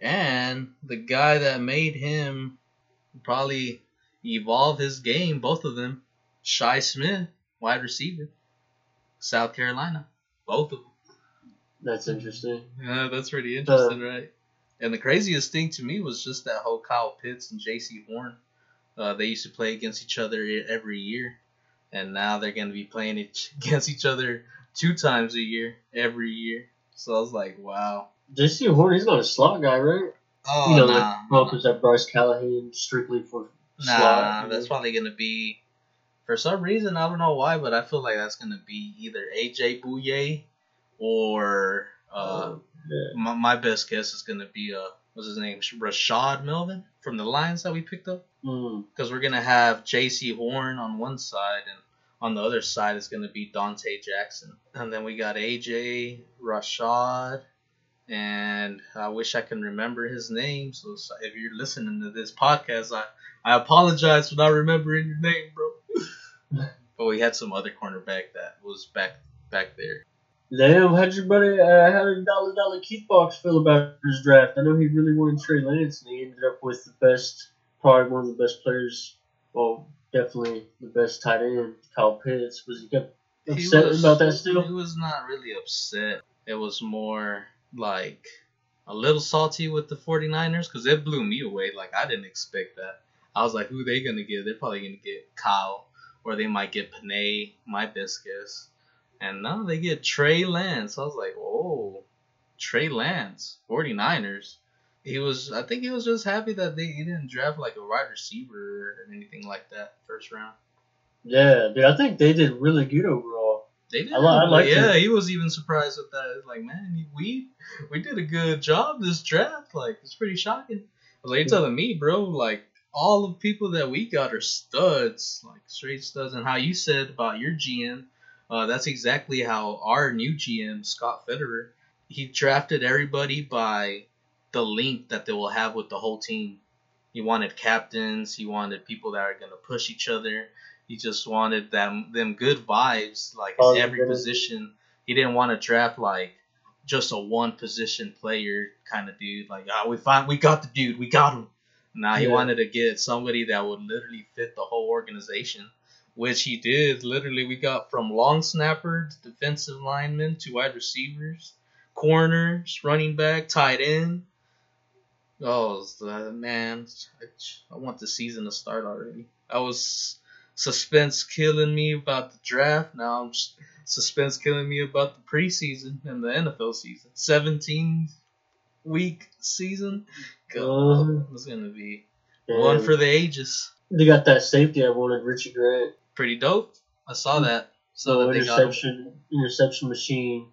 A: and the guy that made him probably evolve his game. Both of them, Shi Smith, wide receiver, South Carolina. Both of them.
B: That's interesting.
A: Yeah, that's pretty interesting, right? And the craziest thing to me was just that whole Kyle Pitts and Jaycee Horn. Uh, they used to play against each other every year, and now they're going to be playing each, against each other two times a year, every year. So I was like, wow.
B: Jaycee Horn, he's not a slot guy, right?
A: Oh,
B: you know,
A: nah.
B: like Broncos have Bryce Callahan strictly for
A: Nah,
B: slot.
A: that's probably going to be, for some reason, I don't know why, but I feel like that's going to be either A.J. Bouye or. Uh,
B: yeah.
A: My, my best guess is gonna be uh what's his name Rashaan Melvin from the Lions that we picked up
B: Mm.
A: because we're gonna have Jaycee Horn on one side and on the other side is gonna be Donte Jackson and then we got AJ Rashad and I wish I can remember his name so if you're listening to this podcast I I apologize for not remembering your name bro but we had some other cornerback that was back back there
B: Damn, how'd your buddy, uh, how did Dollar Dollar Keith Box feel about his draft? I know he really wanted Trey Lance, and he ended up with the best, probably one of the best players. Well, definitely the best tight end, Kyle Pitts. Was he kept
A: He
B: upset
A: was-
B: about that still?
A: He was not really upset. It was more like a little salty with the 49ers because it blew me away. Like, I didn't expect that. I was like, who they to get? They're probably to get Kyle or they might get Penei, my best. And now they get Trey Lance. I was like, oh, Trey Lance, 49ers. He was, I think he was just happy that they he didn't draft like a wide receiver or anything like that first round.
B: Yeah, dude, I think they did really good overall.
A: They did.
B: I I like
A: yeah,
B: it.
A: he was even surprised with that. It's like, man, we we did a good job this draft. Like, it's pretty shocking. But like, you're telling me, bro, like all the people that we got are studs, like straight studs. And how you said about your GM, uh, that's exactly how our new GM, Scott Fitterer, he drafted everybody by the link that they will have with the whole team. He wanted captains. He wanted people that are gonna push each other. He just wanted them them good vibes, like
B: Oh,
A: in every position. He didn't want to draft like just a one position player kind of dude. Like, ah, we find we got the dude, we got him. Nah, he
B: Yeah.
A: wanted to get somebody that would literally fit the whole organization, which he did. Literally, we got from long snapper to defensive linemen to wide receivers, corners, running back, tight end. Oh man, I want the season to start already. I was suspense killing me about the draft. Now I'm s- suspense killing me about the preseason and the NFL season. 17 week season. God,
B: Uh-huh.
A: it's gonna be
B: And
A: one for the ages.
B: they got that safety I wanted, Richie Grant.
A: Pretty dope. I saw that. So that got
B: interception, interception machine.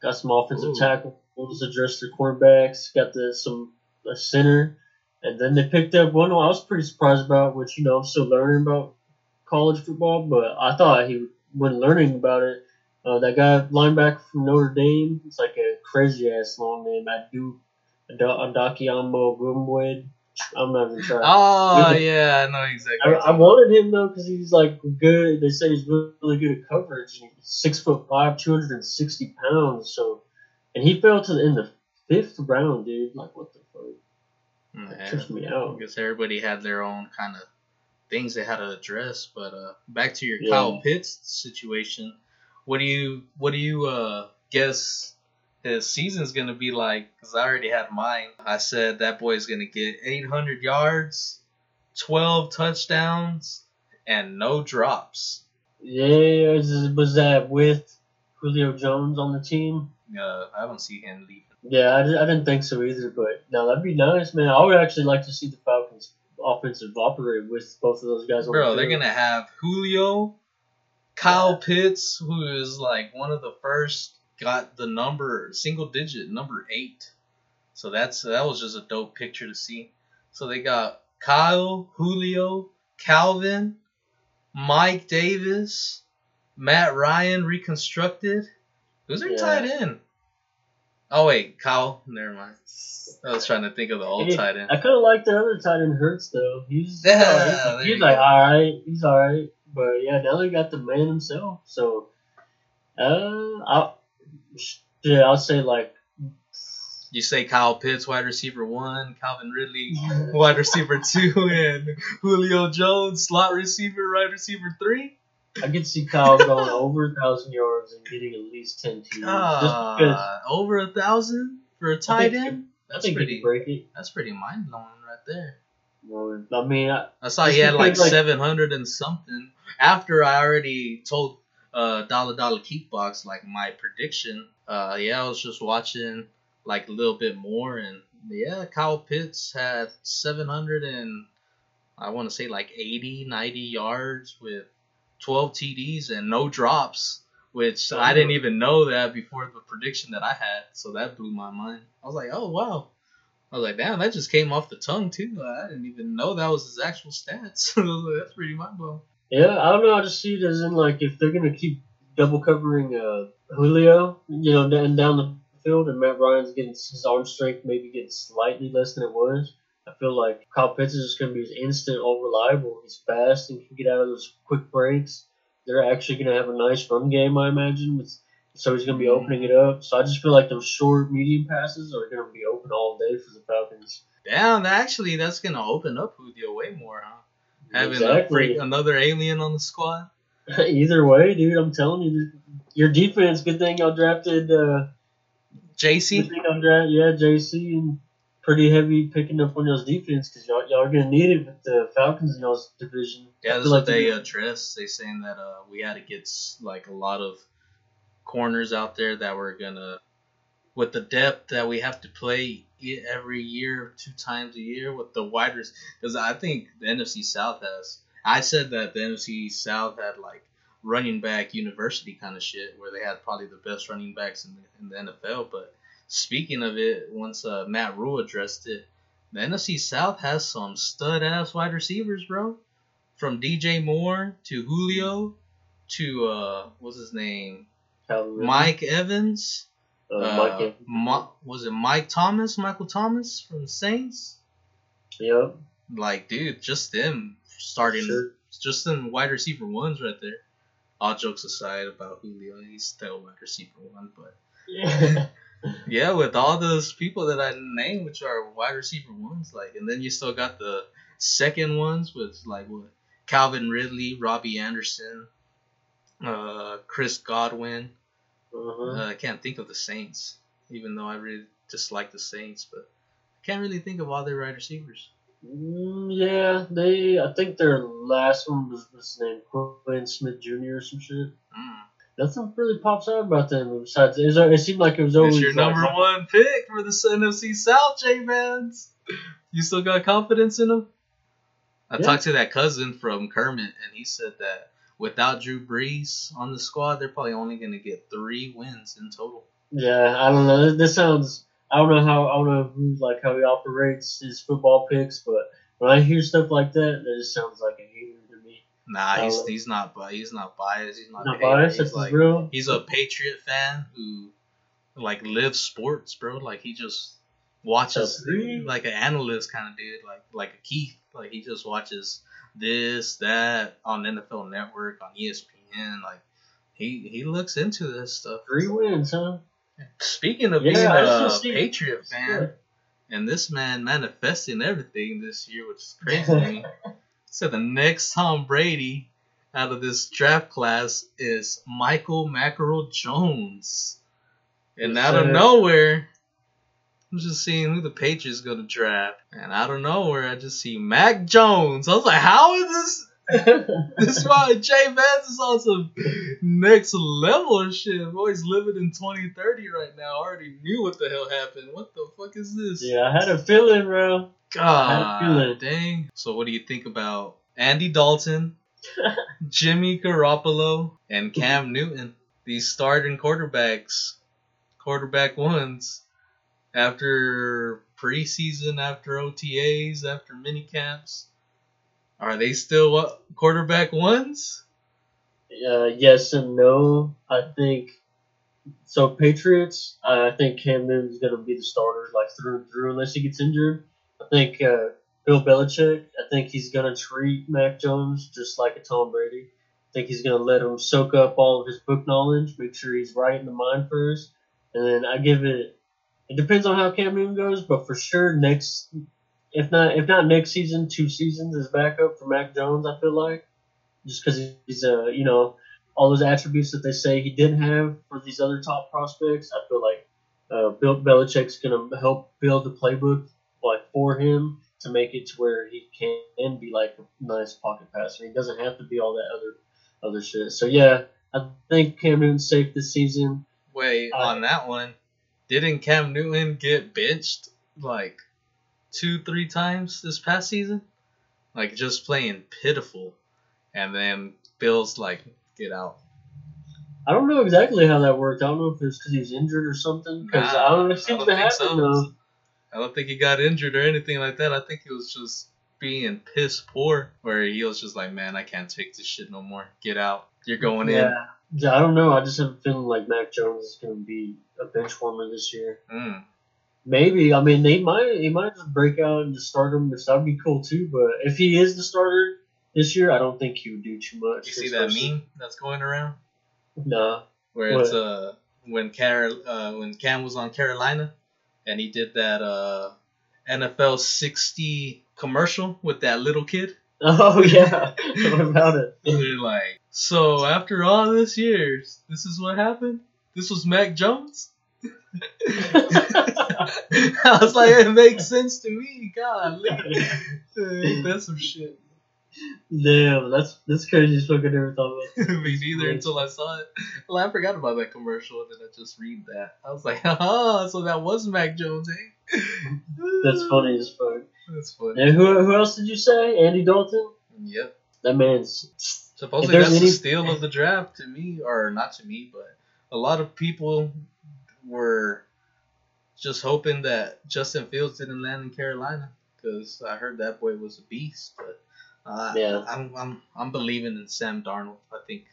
B: Got some offensive
A: Ooh.
B: tackle. We'll just address their quarterbacks. Got the some a center, and then they picked up one. I was pretty surprised about, which you know I'm still learning about college football, but I thought he when learning about it, uh, that guy linebacker from Notre Dame. It's like a crazy ass long name. Adu Adakiambo Gumwood. I'm not even trying.
A: Oh
B: Yeah.
A: yeah, I know exactly.
B: I, I wanted him though because he's like good. They say he's really, really good at coverage. he's Six foot five, two hundred and sixty pounds. So, and he fell to the, in the fifth round, dude. Like what the fuck?
A: Yeah.
B: trips me
A: I
B: out.
A: guess everybody had their own kind of things they had to address. But uh, back to your
B: Yeah.
A: Kyle Pitts situation. What do you what do you uh, guess his season's gonna be like? Because I already had mine. I said that boy's gonna get 800 yards, 12 touchdowns, and no drops.
B: Yeah, was, was that with Julio Jones on the team?
A: Uh, I don't see him leaving.
B: Yeah, I, I didn't think so either, but no, that'd be nice, man. I would actually like to see the Falcons offensive operate with both of those guys on
A: Bro,
B: the
A: they're gonna have Julio, Kyle Pitts, who is like one of the first, got the number single digit number eight. So that's that was just a dope picture to see. So they got Kyle, Julio, Calvin, Mike Davis, Matt Ryan reconstructed. Who's their
B: Yeah.
A: tight end? Oh wait, Kyle. Never mind. I was trying to think of the old
B: Hey,
A: tight end.
B: I kind of liked the other tight end Hurst though. He's
A: Yeah,
B: he's like
A: go.
B: all right. He's all right, but yeah, now they got the man himself. So, uh, I yeah, I'll say like
A: You say Kyle Pitts, wide receiver one, Calvin Ridley, wide receiver two, and Julio Jones, slot receiver, wide receiver three.
B: I could see Kyle going over a thousand yards and getting at least ten TDs. just because
A: Uh, over a thousand for a tight end.
B: I
A: That's pretty.
B: break it.
A: That's pretty mind blowing right there.
B: Well, I mean, I,
A: I saw he had like
B: like-
A: seven hundred and something. After I already told uh Dollar Dollar Kickbox like my prediction. Uh yeah, I was just watching like a little bit more and yeah, Kyle Pitts had seven hundred and I want to say like 80, 90 yards with twelve TDs and no drops. Which I didn't even know that before the prediction that I had, so that blew my mind. I was like, "Oh wow!" I was like, "Damn, that just came off the tongue too." I didn't even know that was his actual stats. Like, That's pretty mind blowing.
B: yeah, I don't know. I just see it as in like if they're gonna keep double covering uh, Julio, you know, and down the field, and Matt Ryan's getting his arm strength maybe getting slightly less than it was. I feel like Kyle Pitts is just gonna be as instant, all reliable. He's fast and can get out of those quick breaks. They're actually gonna have a nice run game, I imagine. With, so he's gonna be opening it up. So I just feel like those short, medium passes are gonna be open all day for the Falcons.
A: Damn, actually, that's gonna open up Julio way more, huh? Having
B: Exactly.
A: another alien on the squad.
B: Either way, dude, I'm telling you, your defense. Good thing y'all drafted. Uh, good
A: JC.
B: thing y'all drafted, yeah, JC and pretty heavy picking up on y'all's defense because y'all y'all are gonna need it with the Falcons in y'all's division.
A: Yeah, that's
B: feel
A: what
B: like
A: they addressed. They saying that uh, we had to get like a lot of corners out there that were gonna, with the depth that we have to play every year, two times a year with the widers. Because I think the NFC South has. I said that the NFC South had like running back university kind of shit, where they had probably the best running backs in the, in the NFL. But speaking of it, once uh, Matt Rhule addressed it, the NFC South has some stud ass wide receivers, bro from DJ Moore to Julio to uh what's his name Mike Evans
B: uh,
A: uh,
B: Mike. Evans.
A: Ma- was it Mike Thomas Michael Thomas from the Saints
B: Yep.
A: like dude just them starting
B: Sure.
A: just them wide receiver ones right there all jokes aside about Julio he's still wide receiver one but
B: Yeah.
A: yeah with all those people that I named which are wide receiver ones like and then you still got the second ones with like what Calvin Ridley Robbie Anderson uh, Chris Godwin.
B: uh-huh.
A: Uh, I can't think of the Saints, even though I really dislike the Saints, but I can't really think of all their wide receivers.
B: Mm, yeah, they. I think their last one was what's his name, Quinn Smith Jr. or some shit.
A: Mm.
B: Nothing really pops out about them besides it, it seemed like it was always
A: It's your
B: like,
A: number one pick for the NFC South, J Vans. You still got confidence in them? I
B: Yeah.
A: talked to that cousin from Kermit, and he said that without Drew Brees on the squad, they're probably only going to get three wins in total.
B: Yeah, I don't know. This sounds. I don't know how. I don't know who like how he operates his football picks, but when I hear stuff like that, that just sounds like a hater.
A: Nah, he's he's not bi- he's not biased. He's not,
B: Not biased.
A: He's like
B: real.
A: he's a Patriot fan who like lives sports, bro. Like he just watches like an analyst kind of dude, like like a Keith. Like he just watches this, that on NFL Network, on ESPN. Like he he looks into this stuff.
B: Three wins, huh?
A: Speaking of
B: Yeah,
A: being a Patriot fan, And this man manifesting everything this year, which is crazy to me. So the next Tom Brady out of this draft class is Michael McCorkle Jones. And
B: Yes,
A: out of
B: sir.
A: nowhere, I'm just seeing who the Patriots going to draft. And out of nowhere, I just see Mac Jones. I was like, how is this? This is why Jay Vance is on some next level shit. Boy's living in 2030 right now. I already knew what the hell happened. What the fuck is this?
B: yeah, I had a feeling, bro.
A: God dang. So what do you think about Andy Dalton, Jimmy Garoppolo, and Cam Newton? These starting quarterbacks, quarterback ones, after preseason, after OTAs, after mini camps. Are they still what, quarterback ones?
B: Uh, yes and no. I think so. Patriots. I think Cam Newton's gonna be the starter, like through and through, unless he gets injured. I think uh, Bill Belichick. I think he's gonna treat Mac Jones just like a Tom Brady. I think he's gonna let him soak up all of his book knowledge, make sure he's right in the mind first, and then I give it. It depends on how Cam Newton goes, but for sure next, if not if not next season, two seasons as backup for Mac Jones. I feel like just because he's uh you know all those attributes that they say he didn't have for these other top prospects. I feel like uh, Bill Belichick's gonna help build the playbook like for him to make it to where he can be like a nice pocket passer. He doesn't have to be all that other other shit. So yeah, I think Cam Newton's safe this season.
A: Wait,
B: I-
A: on that one, didn't Cam Newton get benched like two, three times this past season? Like just playing pitiful. And then Bill's like, get out.
B: I don't know exactly how that worked. I don't know if it's because he was injured or something. Because
A: Nah,
B: I don't know. It
A: I
B: seems to
A: think
B: happen
A: so.
B: though.
A: I don't think he got injured or anything like that. I think he was just being piss poor, where he was just like, man, I can't take this shit no more. Get out. You're going in.
B: Yeah. Yeah, I don't know. I just have a feeling like Mac Jones is going to be a bench warmer this year.
A: Mm.
B: Maybe. I mean, they might. He might just break out and just start him, which that'd be cool too. But if he is the starter this year, I don't think he would do too much.
A: You see that meme that's going around?
B: Nah.
A: where
B: What?
A: it's uh when Carol uh when Cam was on Carolina and he did that uh NFL 60 commercial with that little kid.
B: Oh yeah. what about it?
A: They're like, so after all this years, this is what happened. This was Mac Jones. I was like, it makes sense to me. God, that's some shit.
B: Damn, that's that's crazy as fuck. I never thought about.
A: Me neither until I saw it. Well, I forgot about that commercial, and then I just read that. I was like, oh, so that was Mac Jones, eh?
B: That's funny as fuck.
A: That's funny.
B: And who who else did you say? Andy Dalton.
A: Yep.
B: That man's.
A: Supposedly that's
B: any-
A: the steal of the draft to me, or not to me, but a lot of people were just hoping that Justin Fields didn't land in Carolina because I heard that boy was a beast. But uh,
B: Yeah.
A: I'm, I'm I'm believing in Sam Darnold. I think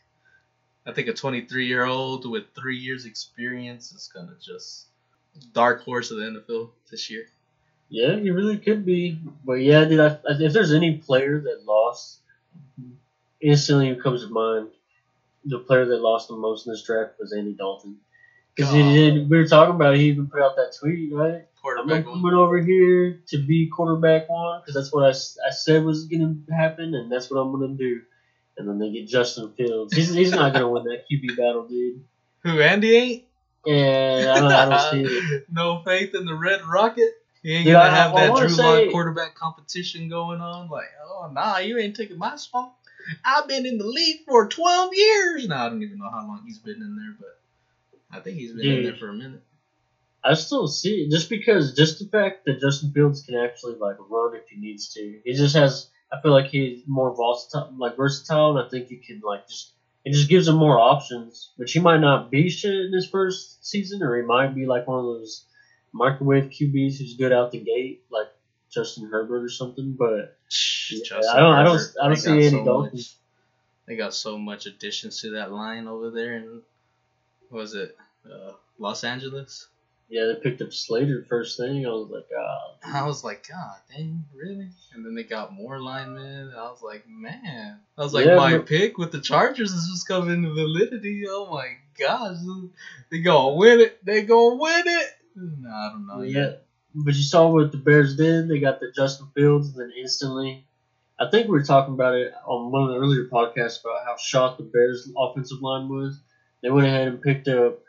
A: I think a 23 year old with three years experience is gonna just dark horse of the NFL this year.
B: Yeah, he really could be. But yeah, dude, I, if there's any player that lost, instantly comes to mind, the player that lost the most in this draft was Andy Dalton. Because he we were talking about, it, he even put out that tweet, right? I'm
A: Quarterback one.
B: coming over here to be quarterback one because that's what I, I said was going to happen, and that's what I'm going to do. And then they get Justin Fields. He's, he's not going to win that QB battle, dude.
A: Who Andy ain't?
B: And I don't, I don't see it.
A: no faith in the Red Rocket. He ain't
B: Dude,
A: gonna
B: I-
A: have
B: I
A: that Drew
B: say-
A: Lock quarterback competition going on. Like, oh nah, you ain't taking my spot. I've been in the league for twelve years. Now I don't even know how long he's been in there, but I think he's been in there for a minute.
B: I still see it just because just the fact that Justin Fields can actually like run if he needs to. He just has I feel like he's more versatile like versatile and I think he can like just it just gives him more options. Which he might not be shit in his first season or he might be like one of those microwave QBs who's good out the gate, like Justin Herbert or something, but
A: Justin
B: I don't- I don't-
A: Herbert,
B: I don't see
A: any
B: Andy
A: so
B: Dalton.
A: much- They got so much additions to that line over there, and what was it uh, Los Angeles?
B: yeah, they picked up Slater first thing. I was like, ah,
A: I was like, God dang, really? And then they got more linemen. I was like, man. I was like,
B: Yeah,
A: my
B: but-
A: pick with the Chargers is just coming into validity. Oh my gosh. They gonna win it. They gonna win it. No, I don't know.
B: yeah. but you saw what the Bears did. They got the Justin Fields, and then instantly, I think we were talking about it on one of the earlier podcasts about how shot the Bears' offensive line was. They went ahead and picked up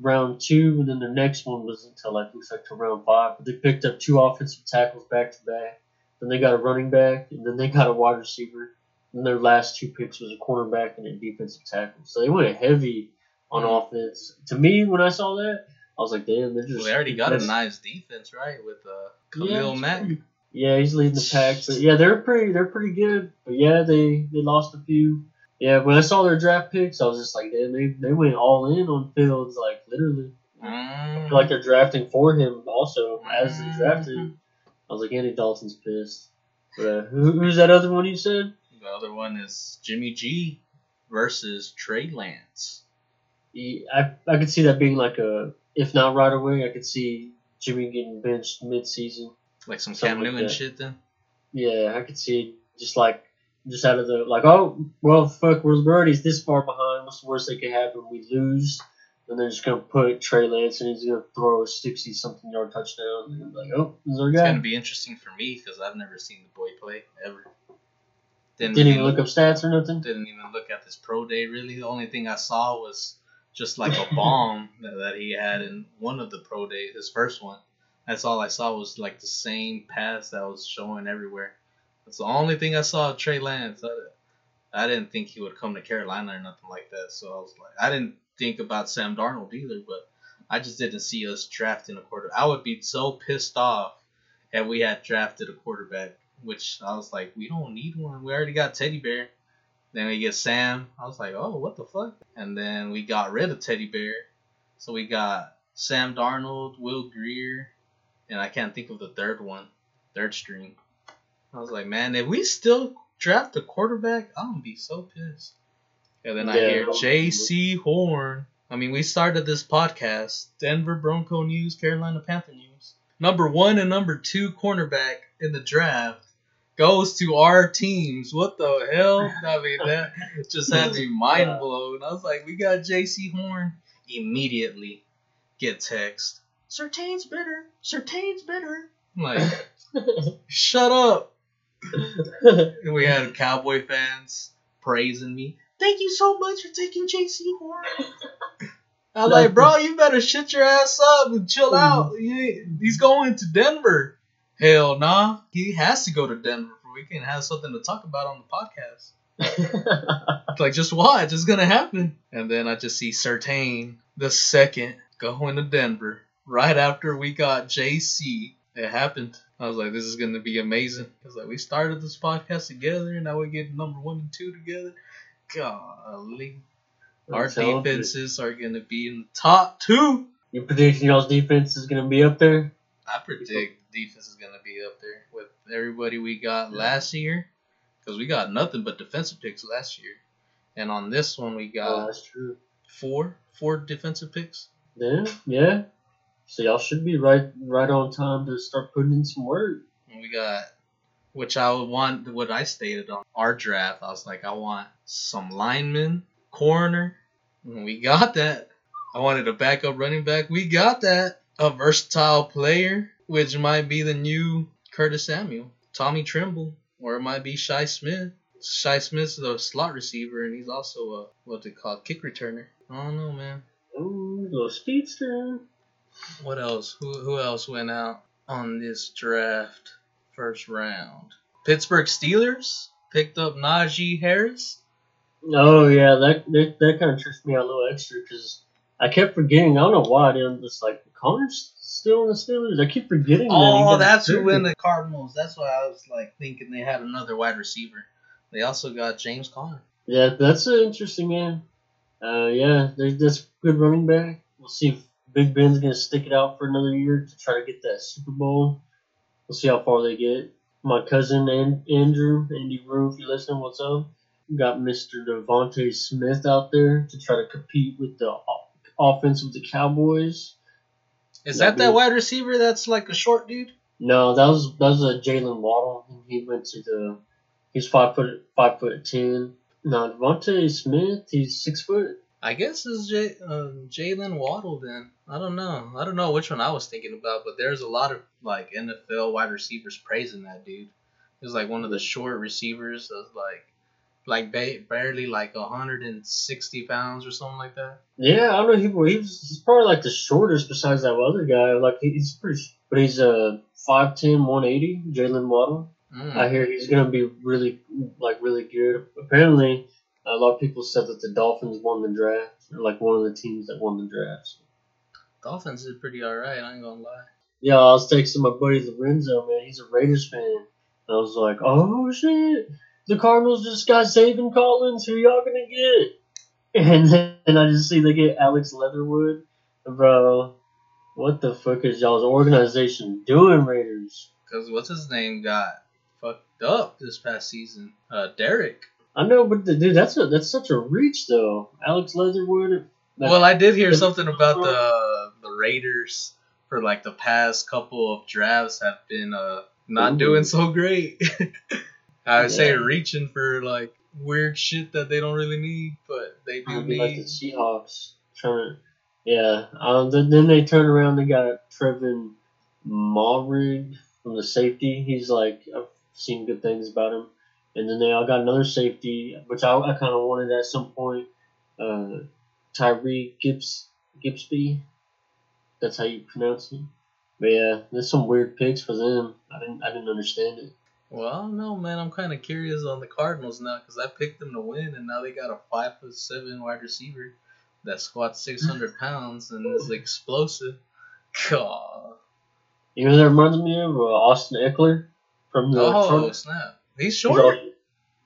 B: round two, and then their next one was until like looks like to round five. But they picked up two offensive tackles back to back. Then they got a running back, and then they got a wide receiver. And their last two picks was a cornerback and a defensive tackle. So they went heavy on offense. To me, when I saw that, I was like, damn, they're just.
A: Well, they already got a nice defense, right? With uh,
B: Yeah,
A: Khalil
B: it's
A: Mack.
B: pretty- Yeah, he's leading the pack, but yeah, they're pretty they're pretty good. But yeah, they they lost a few. Yeah, when I saw their draft picks, I was just like, damn, they they went all in on Fields, like literally. I
A: Mm.
B: feel like they're drafting for him also as they drafted. I was like, Andy Dalton's pissed. But uh, who, who's that other one you said?
A: The other one is Jimmy G versus Trey Lance.
B: He, I I could see that being like a if not right away, I could see Jimmy getting benched mid season.
A: Like some Cam Newton
B: that.
A: shit then.
B: Yeah, I could see just like just out of the like, oh well, fuck, we're already this far behind. What's the worst that could happen? We lose, and they're just gonna put Trey Lance and he's gonna throw a sixty something yard touchdown. And I'm like, oh, this is our
A: It's
B: guy.
A: gonna be interesting for me because I've never seen the boy play ever. Didn't,
B: Didn't even look up stats or nothing.
A: Didn't even look at this pro day really. The only thing I saw was just like a bomb that, that he had in one of the pro days, his first one. That's all I saw was like the same pass that was showing everywhere. That's the only thing I saw of Trey Lance. I, I didn't think he would come to Carolina or nothing like that. So I was like, I didn't think about Sam Darnold either, but I just didn't see us drafting a quarter. I would be so pissed off if we had drafted a quarterback, which I was like, we don't need one. We already got Teddy Bear. Then we get Sam. I was like, oh, what the fuck? And then we got rid of Teddy Bear. So we got Sam Darnold, Will Grier, and I can't think of the third one, third string. I was like, man, if we still draft a quarterback, I'm gonna be so pissed. And then I
B: Yeah,
A: hear
B: I'm-
A: Jaycee Horn. I mean, we started this podcast, Denver Bronco News, Carolina Panther News. Number one and number two cornerback in the draft goes to our teams. What the hell? I mean, that just had me mind blown. I was like, we got Jaycee Horn. Immediately get text. Surtain's better. Surtain's better. I'm like, shut up. We had Cowboy fans praising me. Thank you so much for taking Jaycee Horn. I'm like, bro, you better shut your ass up and chill mm-hmm. out. He- He's going to Denver. Hell nah. He has to go to Denver for we can have something to talk about on the podcast. Like, just watch. It's going to happen. And then I just see Surtain, the second, going to Denver right after we got JC. It happened. I was like, this is going to be amazing. Because like, we started this podcast together, and now we get number one and two together. Golly. Our
B: I'm
A: defenses are going to be in the top two.
B: You predict y'all's defense is gonna be up there?
A: I predict the defense is going to be up there with everybody we got last year. Because we got nothing but defensive picks last year. And on this one, we
B: Oh,
A: got
B: that's true.
A: four four defensive picks.
B: Yeah, yeah. So y'all should be right right on time to start putting in some work.
A: We got, which I would want, what I stated on our draft. I was like, I want some linemen, corner. We got that. I wanted a backup running back. We got that. A versatile player, which might be the new Curtis Samuel, Tommy Tremble, or it might be Shi Smith. Shi Smith's a slot receiver, and he's also a what's it called, kick returner. I don't know, man.
B: Ooh, little speedster.
A: What else? Who who else went out on this draft first round? Pittsburgh Steelers picked up Najee Harris.
B: Oh yeah, that that, that kind of tricked me out a little extra because I kept forgetting. I don't know why. I'm just like Conner's still in the Steelers. I keep forgetting. that
A: Oh,
B: got
A: that's who went the Cardinals. That's why I was like thinking they had another wide receiver. They also got James Conner.
B: Yeah, that's an interesting man. Uh, yeah, there's that's good running back. We'll see if Big Ben's gonna stick it out for another year to try to get that Super Bowl. We'll see how far they get. My cousin and Andrew, Andy Rue, if you listen, what's up? We got Mr. DeVonta Smith out there to try to compete with the offense of the Cowboys.
A: Is
B: Yeah,
A: that that wide receiver that's like a short dude?
B: No, that was that was a Jaylen Waddle. He went to the. He's five foot five foot ten. No, DeVonta Smith. He's six foot
A: I guess it's J- uh, Jaylen Waddle then. I don't know. I don't know which one I was thinking about, but there's a lot of like NFL wide receivers praising that dude. He's like one of the short receivers that's like like ba- barely like 160 pounds or something like that.
B: Yeah, I don't know. He, he's, he's probably like the shortest besides that other guy. Like he's pretty, but he's uh 5'10", 180, Jaylen Waddle.
A: Mm.
B: I hear he's gonna be really like really good. Apparently, a lot of people said that the Dolphins won the draft, or like one of the teams that won the draft.
A: Dolphins did pretty alright. I ain't gonna lie.
B: Yeah, I was texting my buddy Lorenzo, man. He's a Raiders fan. And I was like, oh shit, the Cardinals just got Zaven Collins. Who y'all gonna get? And then I just see they get Alex Leatherwood. Bro, what the fuck is y'all's organization doing, Raiders?
A: Cause what's his name got fucked up this past season? Uh, Derek.
B: I know, but dude, that's a that's such a reach though. Alex Leatherwood. that-
A: Well, I did hear something about the the Raiders for like the past couple of drafts have been uh not
B: Ooh.
A: doing so great. I would say reaching for like weird shit that they don't really need, but they do
B: Probably like the. Seahawks trying yeah. Um, then, then they turn around. They got Trevon Moehrig from the safety. He's like I've seen good things about him. And then they all got another safety, which I, I kind of wanted at some point. Uh, Tyree Gibbs Gibbsby. That's how you pronounce it. But yeah, there's some weird picks for them. I didn't I didn't understand it.
A: Well, I don't know, man. I'm kind of curious on the Cardinals now because I picked them to win, and now they got a five foot seven wide receiver that squats 600 pounds and is explosive. God.
B: You know, that reminds me of uh, Austin Ekeler from the
A: Oh
B: Chargers.
A: snap! He's short.
B: all-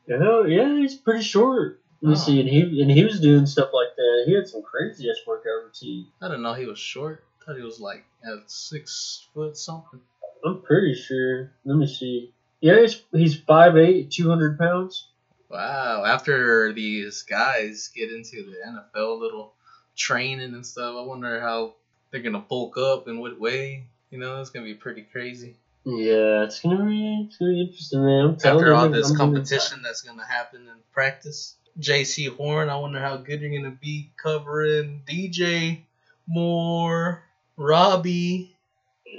B: Yeah, yeah, he's pretty short. Let me
A: Oh.
B: see, and he and he was doing stuff like that. He had some crazy ass workout routine.
A: I didn't know he was short. I thought he was like at six foot something.
B: I'm pretty sure. Let me see. Yeah, he's he's 5'8", 200 pounds.
A: Wow. After these guys get into the NFL little training and stuff, I wonder how they're gonna bulk up and what way. You know, it's gonna be pretty crazy.
B: Yeah, it's gonna be it's gonna be interesting, man. I'm
A: After all
B: I'm
A: this
B: gonna-
A: competition that's gonna happen in practice. Jaycee Horn, I wonder how good you're gonna be covering DJ Moore, Robbie.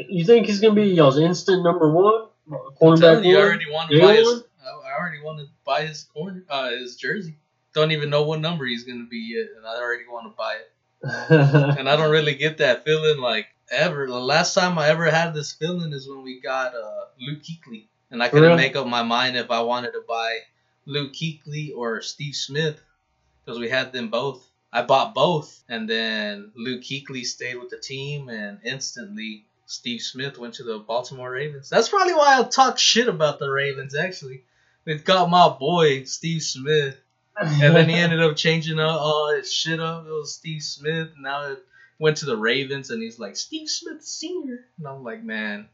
B: You think he's gonna be y'all's instant number one
A: I'm
B: cornerback?
A: you, I already wanted to buy his. I I already want to buy his corner, uh, his jersey. Don't even know what number he's gonna be yet, and I already want to buy it. And I don't really get that feeling like ever. The last time I ever had this feeling is when we got uh, Luke Kuechly, and I couldn't
B: Really?
A: make up my mind if I wanted to buy Luke Kuechly or Steve Smith because we had them both. I bought both, and then Luke Kuechly stayed with the team, and instantly Steve Smith went to the Baltimore Ravens. That's probably why I talk shit about the Ravens. Actually, they got my boy Steve Smith, and then he ended up changing uh, all his shit up. It was Steve Smith. Now it went to the Ravens, and he's like Steve Smith Senior, and I'm like, man,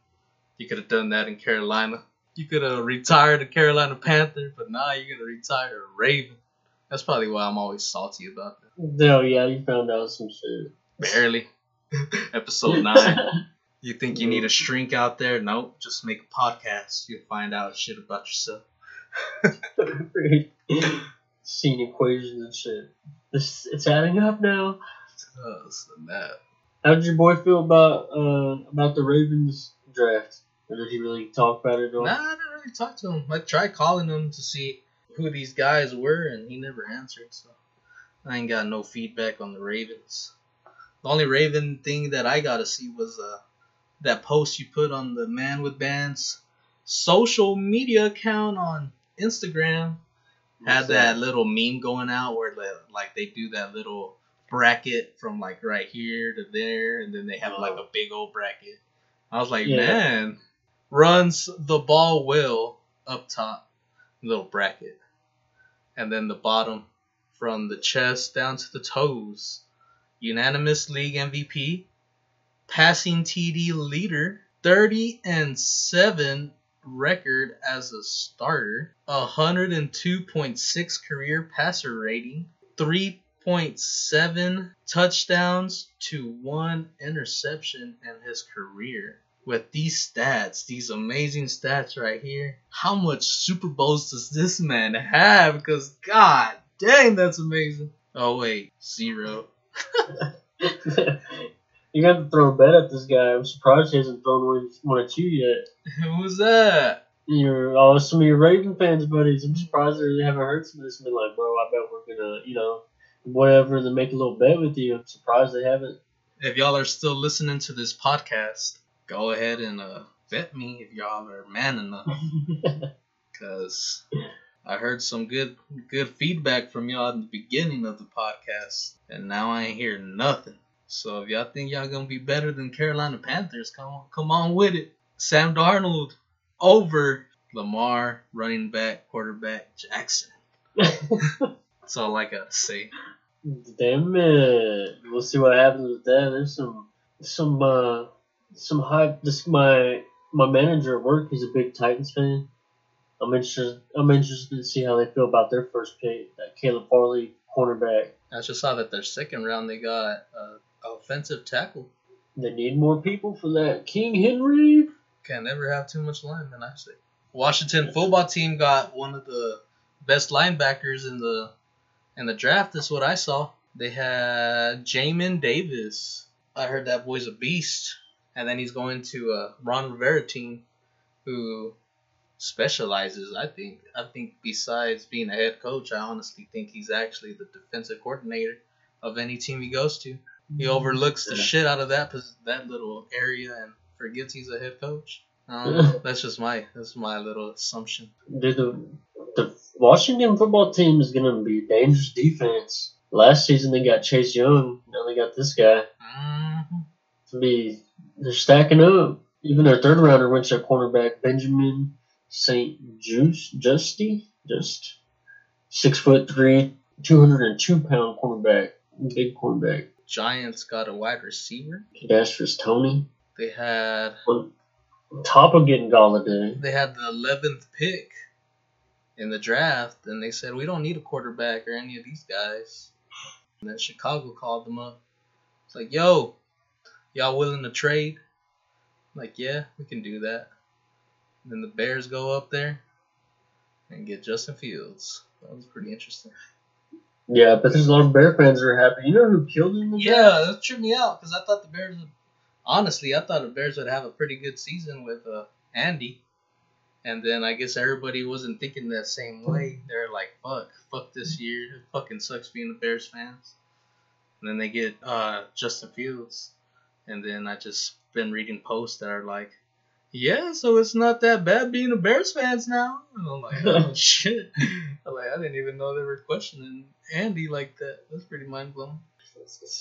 A: you could have done that in Carolina. You could have retired a Carolina Panther, but now you're gonna retire a Raven. That's probably why I'm always salty about that.
B: No, yeah, you found out some shit.
A: Barely. Episode nine. You think you need a shrink out there? Nope. Just make a podcast. You'll find out shit about yourself.
B: Scene equations and shit. This it's adding up now.
A: Oh, snap.
B: How did your boy feel about uh about the Ravens draft? Or did he really talk about it all?
A: Nah, I didn't really talk to him. I tried calling him to see who these guys were, and he never answered. So I ain't got no feedback on the Ravens. The only Raven thing that I got to see was uh that post you put on the Man with Bands social media account on Instagram. Had that little meme going out where like they do that little bracket from like right here to there, and then they have like a oh. big old bracket. I was like,
B: Yeah.
A: man, runs the ball well up top, little bracket, and then the bottom from the chest down to the toes. Unanimous league MVP, passing TD leader, 30 and 7 record as a starter, 102.6 career passer rating, 3.7 touchdowns to one interception in his career. With these stats, these amazing stats right here, how much Super Bowls does this man have? Because, god dang, that's amazing. Oh wait, zero.
B: you got to throw a bet at this guy. I'm surprised he hasn't thrown one, one at you yet.
A: Who's that?
B: Your all oh, some of your Raven fans, buddies. I'm surprised they haven't heard some of this and been like, bro, I bet we're gonna, you know, whatever, then make a little bet with you. I'm surprised they haven't.
A: If y'all are still listening to this podcast, go ahead and uh, vet me if y'all are man enough. Cause I heard some good good feedback from y'all in the beginning of the podcast, and now I ain't hear nothing. So if y'all think y'all gonna be better than Carolina Panthers, come on, come on with it. Sam Darnold over Lamar, running back, quarterback Jackson. That's all I gotta say.
B: Damn it. We'll see what happens with that. There's some some uh some hype this my my manager at work, he's a big Titans fan. I'm interested I'm interested to see how they feel about their first pick, that Caleb Farley cornerback.
A: I just saw that their second round they got uh, offensive tackle.
B: They need more people for that. King Henry.
A: Can never have too much linemen, I say. Washington football team got one of the best linebackers in the in the draft. That's what I saw. They had Jamin Davis. I heard that boy's a beast. And then he's going to a Ron Rivera team, who specializes. I think. I think besides being a head coach, I honestly think he's actually the defensive coordinator of any team he goes to. He overlooks the
B: Yeah.
A: shit out of that that little area and forgets he's a head coach. I. Um, that's just my that's my little assumption.
B: Dude, the, the Washington football team is going to be a dangerous defense. Last season they got Chase Young. Now they got this guy.
A: hmm
B: To be, they're stacking up. Even their third rounder went to cornerback Benjamin St. Juice Justy, just six foot three, two hundred and two pound cornerback, big cornerback.
A: Giants got a wide receiver.
B: Kadarius Toney.
A: They had
B: On top of getting Golladay.
A: they had the eleventh pick in the draft, and they said we don't need a quarterback or any of these guys. And then Chicago called them up. It's like, yo, y'all willing to trade? I'm like, yeah, we can do that. And then the Bears go up there and get Justin Fields. That was pretty interesting.
B: Yeah, but there's a lot of Bear fans that are happy. You know who killed him? in the draft?
A: Yeah, that tripped me out because I thought the Bears would. Honestly, I thought the Bears would have a pretty good season with uh, Andy, and then I guess everybody wasn't thinking that same way. They're like, "Fuck, fuck this year. It fucking sucks being a Bears fans." And then they get uh, Justin Fields, and then I just been reading posts that are like, "Yeah, so it's not that bad being a Bears fans now." And I'm like, "Oh shit!" I'm like, I didn't even know they were questioning Andy like that. That's pretty mind blowing.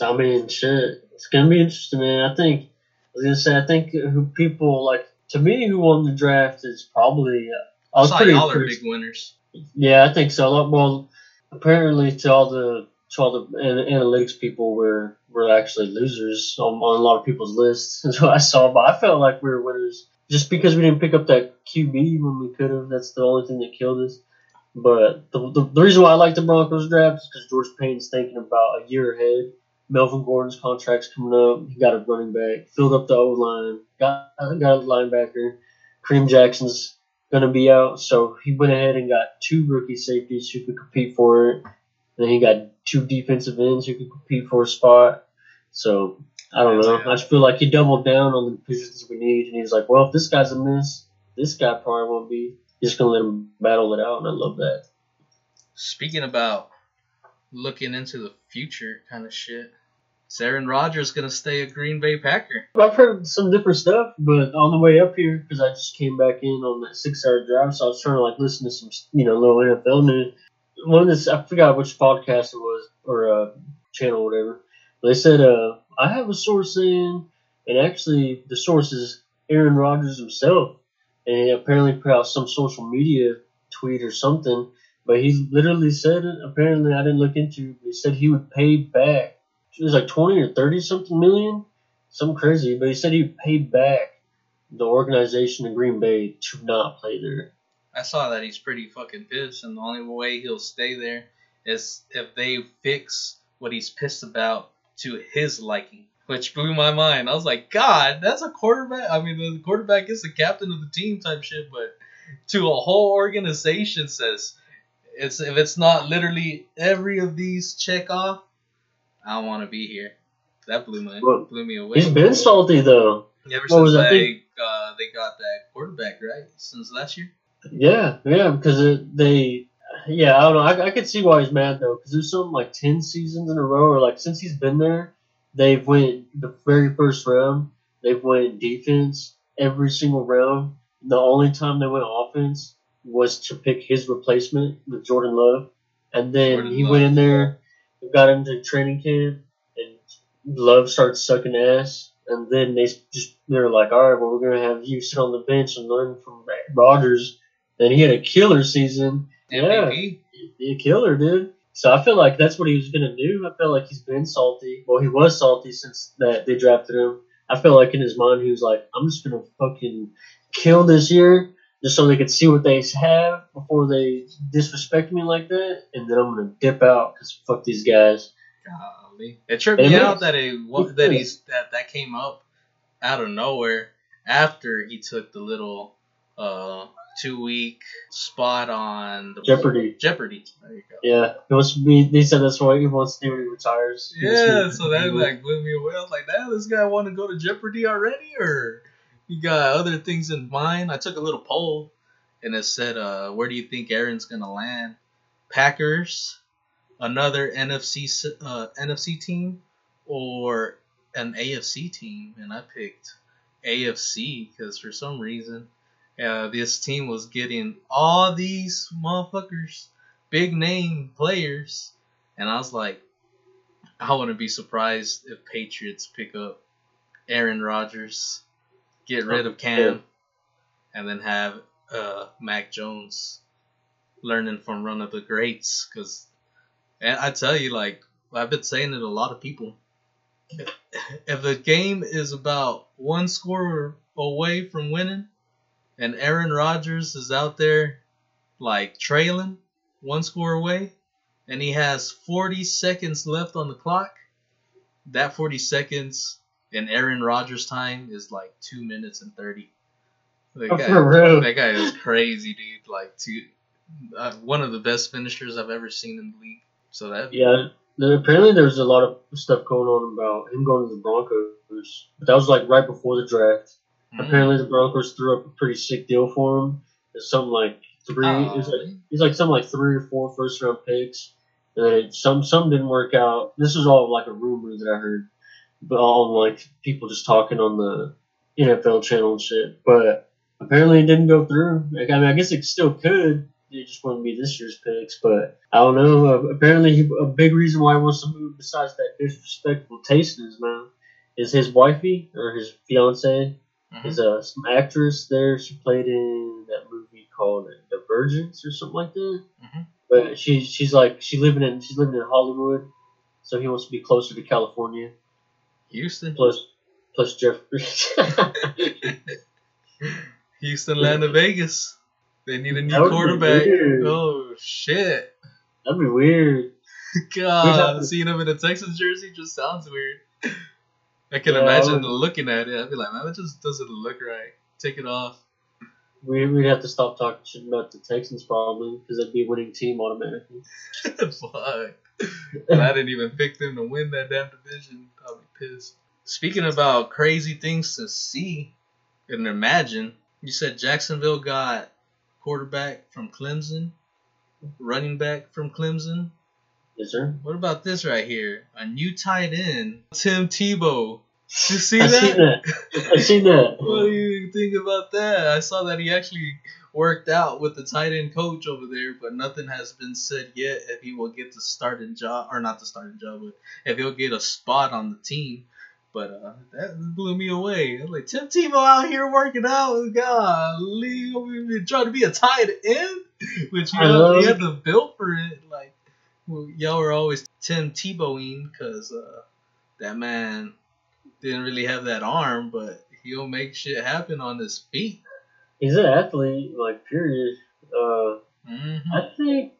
B: I mean, shit. It's gonna be interesting, man. I think. I was gonna say, I think who people like to me who won the draft is probably. Uh, I was pretty.
A: y'all are big winners.
B: Yeah, I think so. A lot- Well, apparently, to all the to all the analytics people, we're we're actually losers on, on a lot of people's lists. That's what I saw, but I felt like we were winners just because we didn't pick up that QB when we could have. That's the only thing that killed us. But the, the, the reason why I like the Broncos draft is because George Paton's thinking about a year ahead. Melvin Gordon's contract's coming up. He got a running back, filled up the O line, got got a linebacker. Kareem Jackson's gonna be out, so he went ahead and got two rookie safeties who could compete for it. And he got two defensive ends who could compete for a spot. So I don't know. I just feel like he doubled down on the positions we need, and he's like, "Well, if this guy's a miss, this guy probably won't be." He's just gonna let him battle it out, and I love that.
A: Speaking about looking into the future kind of shit, Aaron Rodgers gonna stay a Green Bay Packer?
B: I've heard some different stuff, but on the way up here, because I just came back in on that six-hour drive, so I was trying to like listen to some, you know, little NFL news. One of this, I forgot which podcast it was or uh, channel, or whatever. They said, uh, I have a source saying, and actually the source is Aaron Rodgers himself, and he apparently put out some social media tweet or something. But he literally said. Apparently, I didn't look into. He said he would pay back. It was like twenty or thirty something million something crazy, but he said he paid back the organization in Green Bay to not play there.
A: I saw that he's pretty fucking pissed, and the only way he'll stay there is if they fix what he's pissed about to his liking. Which blew my mind. I was like, God, that's a quarterback. I mean, the quarterback is the captain of the team type shit, but to a whole organization says, It's if it's not literally every of these check off, I don't want to be here. That blew me
B: Well,
A: blew me away.
B: He's been salty though.
A: Ever
B: what
A: since
B: was
A: they
B: think-
A: uh, they got that quarterback right since last year.
B: Yeah, yeah, because it, they, yeah, I don't know. I, I could see why he's mad though, because there's something like ten seasons in a row, or like since he's been there, they've went the very first round. They've went defense every single round. The only time they went offense was to pick his replacement with Jordan Love, and then
A: Jordan
B: he
A: Love.
B: went in there, got into training camp, and Love starts sucking ass. And then they just they're like, all right, well, we're gonna have you sit on the bench and learn from Rodgers. Then he had a killer season. Yeah,
A: MVP.
B: he a killer, dude. So I feel like that's what he was gonna do. I feel like he's been salty. Well, he was salty since that they drafted him. I feel like in his mind he was like, I'm just gonna fucking kill this year just so they could see what they have before they disrespect me like that, and then I'm gonna dip out because fuck these guys.
A: Golly. It tripped me out that it wa- that he's that that came up out of nowhere after he took the little uh two week spot on the
B: Jeopardy.
A: Jeopardy. There you go.
B: Yeah, he be. Said that's what he wants to do when he retires. He
A: Yeah, so that like blew me away. I was like, "Damn, this guy want to go to Jeopardy already, or he got other things in mind?" I took a little poll, and it said, uh, "Where do you think Aaron's gonna land? Packers, another NFC uh, NFC team, or an AFC team?" And I picked AFC because for some reason, uh, this team was getting all these motherfuckers, big name players, and I was like. I wouldn't be surprised if Patriots pick up Aaron Rodgers, get rid of Cam, and then have uh, Mac Jones learning from one of the greats. Because, and I tell you, like I've been saying it to a lot of people. If the game is about one score away from winning, and Aaron Rodgers is out there like trailing one score away, and he has 40 seconds left on the clock, that 40 seconds in Aaron Rodgers' time is like 2 minutes and 30. That
B: Oh,
A: guy,
B: for real.
A: that guy is crazy, dude. Like, two, uh, one of the best finishers I've ever seen in the league. So that,
B: Yeah, there, apparently there's a lot of stuff going on about him going to the Broncos, but that was like right before the draft.
A: Mm.
B: Apparently the Broncos threw up a pretty sick deal for him. It's something like three.
A: Oh,
B: It's like it's like something like three or four first round picks. And then it, some some didn't work out. This is all like a rumor that I heard, but all like people just talking on the NFL channel and shit. But apparently it didn't go through. Like, I mean, I guess it still could. It just wouldn't be this year's picks, but I don't know. Uh, apparently, he, a big reason why he wants to move, besides that disrespectful taste in his mouth, is his wifey or his fiance
A: Mhm.
B: is uh, some actress there. She played in that movie called Divergence or something like that.
A: Mhm.
B: But she's she's like she's living in she's living in Hollywood, so he wants to be closer to California.
A: Houston.
B: Plus plus Jeffrey.
A: Houston, land of Vegas. They need a new
B: That would be
A: quarterback. Oh, shit.
B: That'd be weird.
A: God, seeing him in a Texas jersey just sounds weird. I can
B: Yeah, I
A: imagine
B: would-
A: looking at it. I'd be like, man, that just doesn't look right. Take it off.
B: We we'd have to stop talking shit about the Texans probably because they'd be a winning team automatically.
A: Fuck. I didn't even pick them to win that damn division. I'll be pissed. Speaking about crazy things to see and imagine, you said Jacksonville got quarterback from Clemson, running back from Clemson.
B: Yes, sir.
A: What about this right here? A new tight end, Tim Tebow. You see
B: I
A: that?
B: seen that. I seen that.
A: What do you think about that? I saw that he actually worked out with the tight end coach over there, but nothing has been said yet if he will get the starting job or not the starting job, but if he'll get a spot on the team. But uh, that blew me away. I was like, Tim Tebow out here working out. Golly, we trying to be a tight end, which you know,
B: know.
A: he had the build for it. Like, y'all were always Tim Tebowing because uh, that man didn't really have that arm, but he'll make shit happen on his feet.
B: He's an athlete, like period. Uh,
A: hmm
B: I think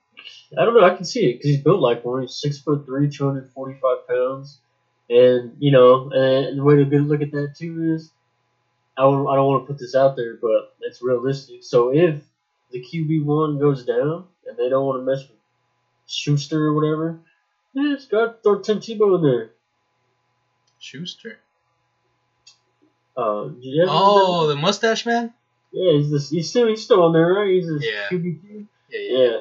B: I don't know. I can see it because he's built like one. He's six foot three, two hundred forty five pounds, and you know, and the way to good look at that too is, I don't, I don't want to put this out there, but it's realistic. So if the QB one goes down, and they don't want to mess with Schuster or whatever. Yeah, just gotta throw Tim Tebow in there.
A: Schuster.
B: Uh,
A: Oh, the mustache man.
B: Yeah, he's this. He's still he's still on there, right? He's a
A: Yeah.
B: QB2.
A: Yeah,
B: Yeah.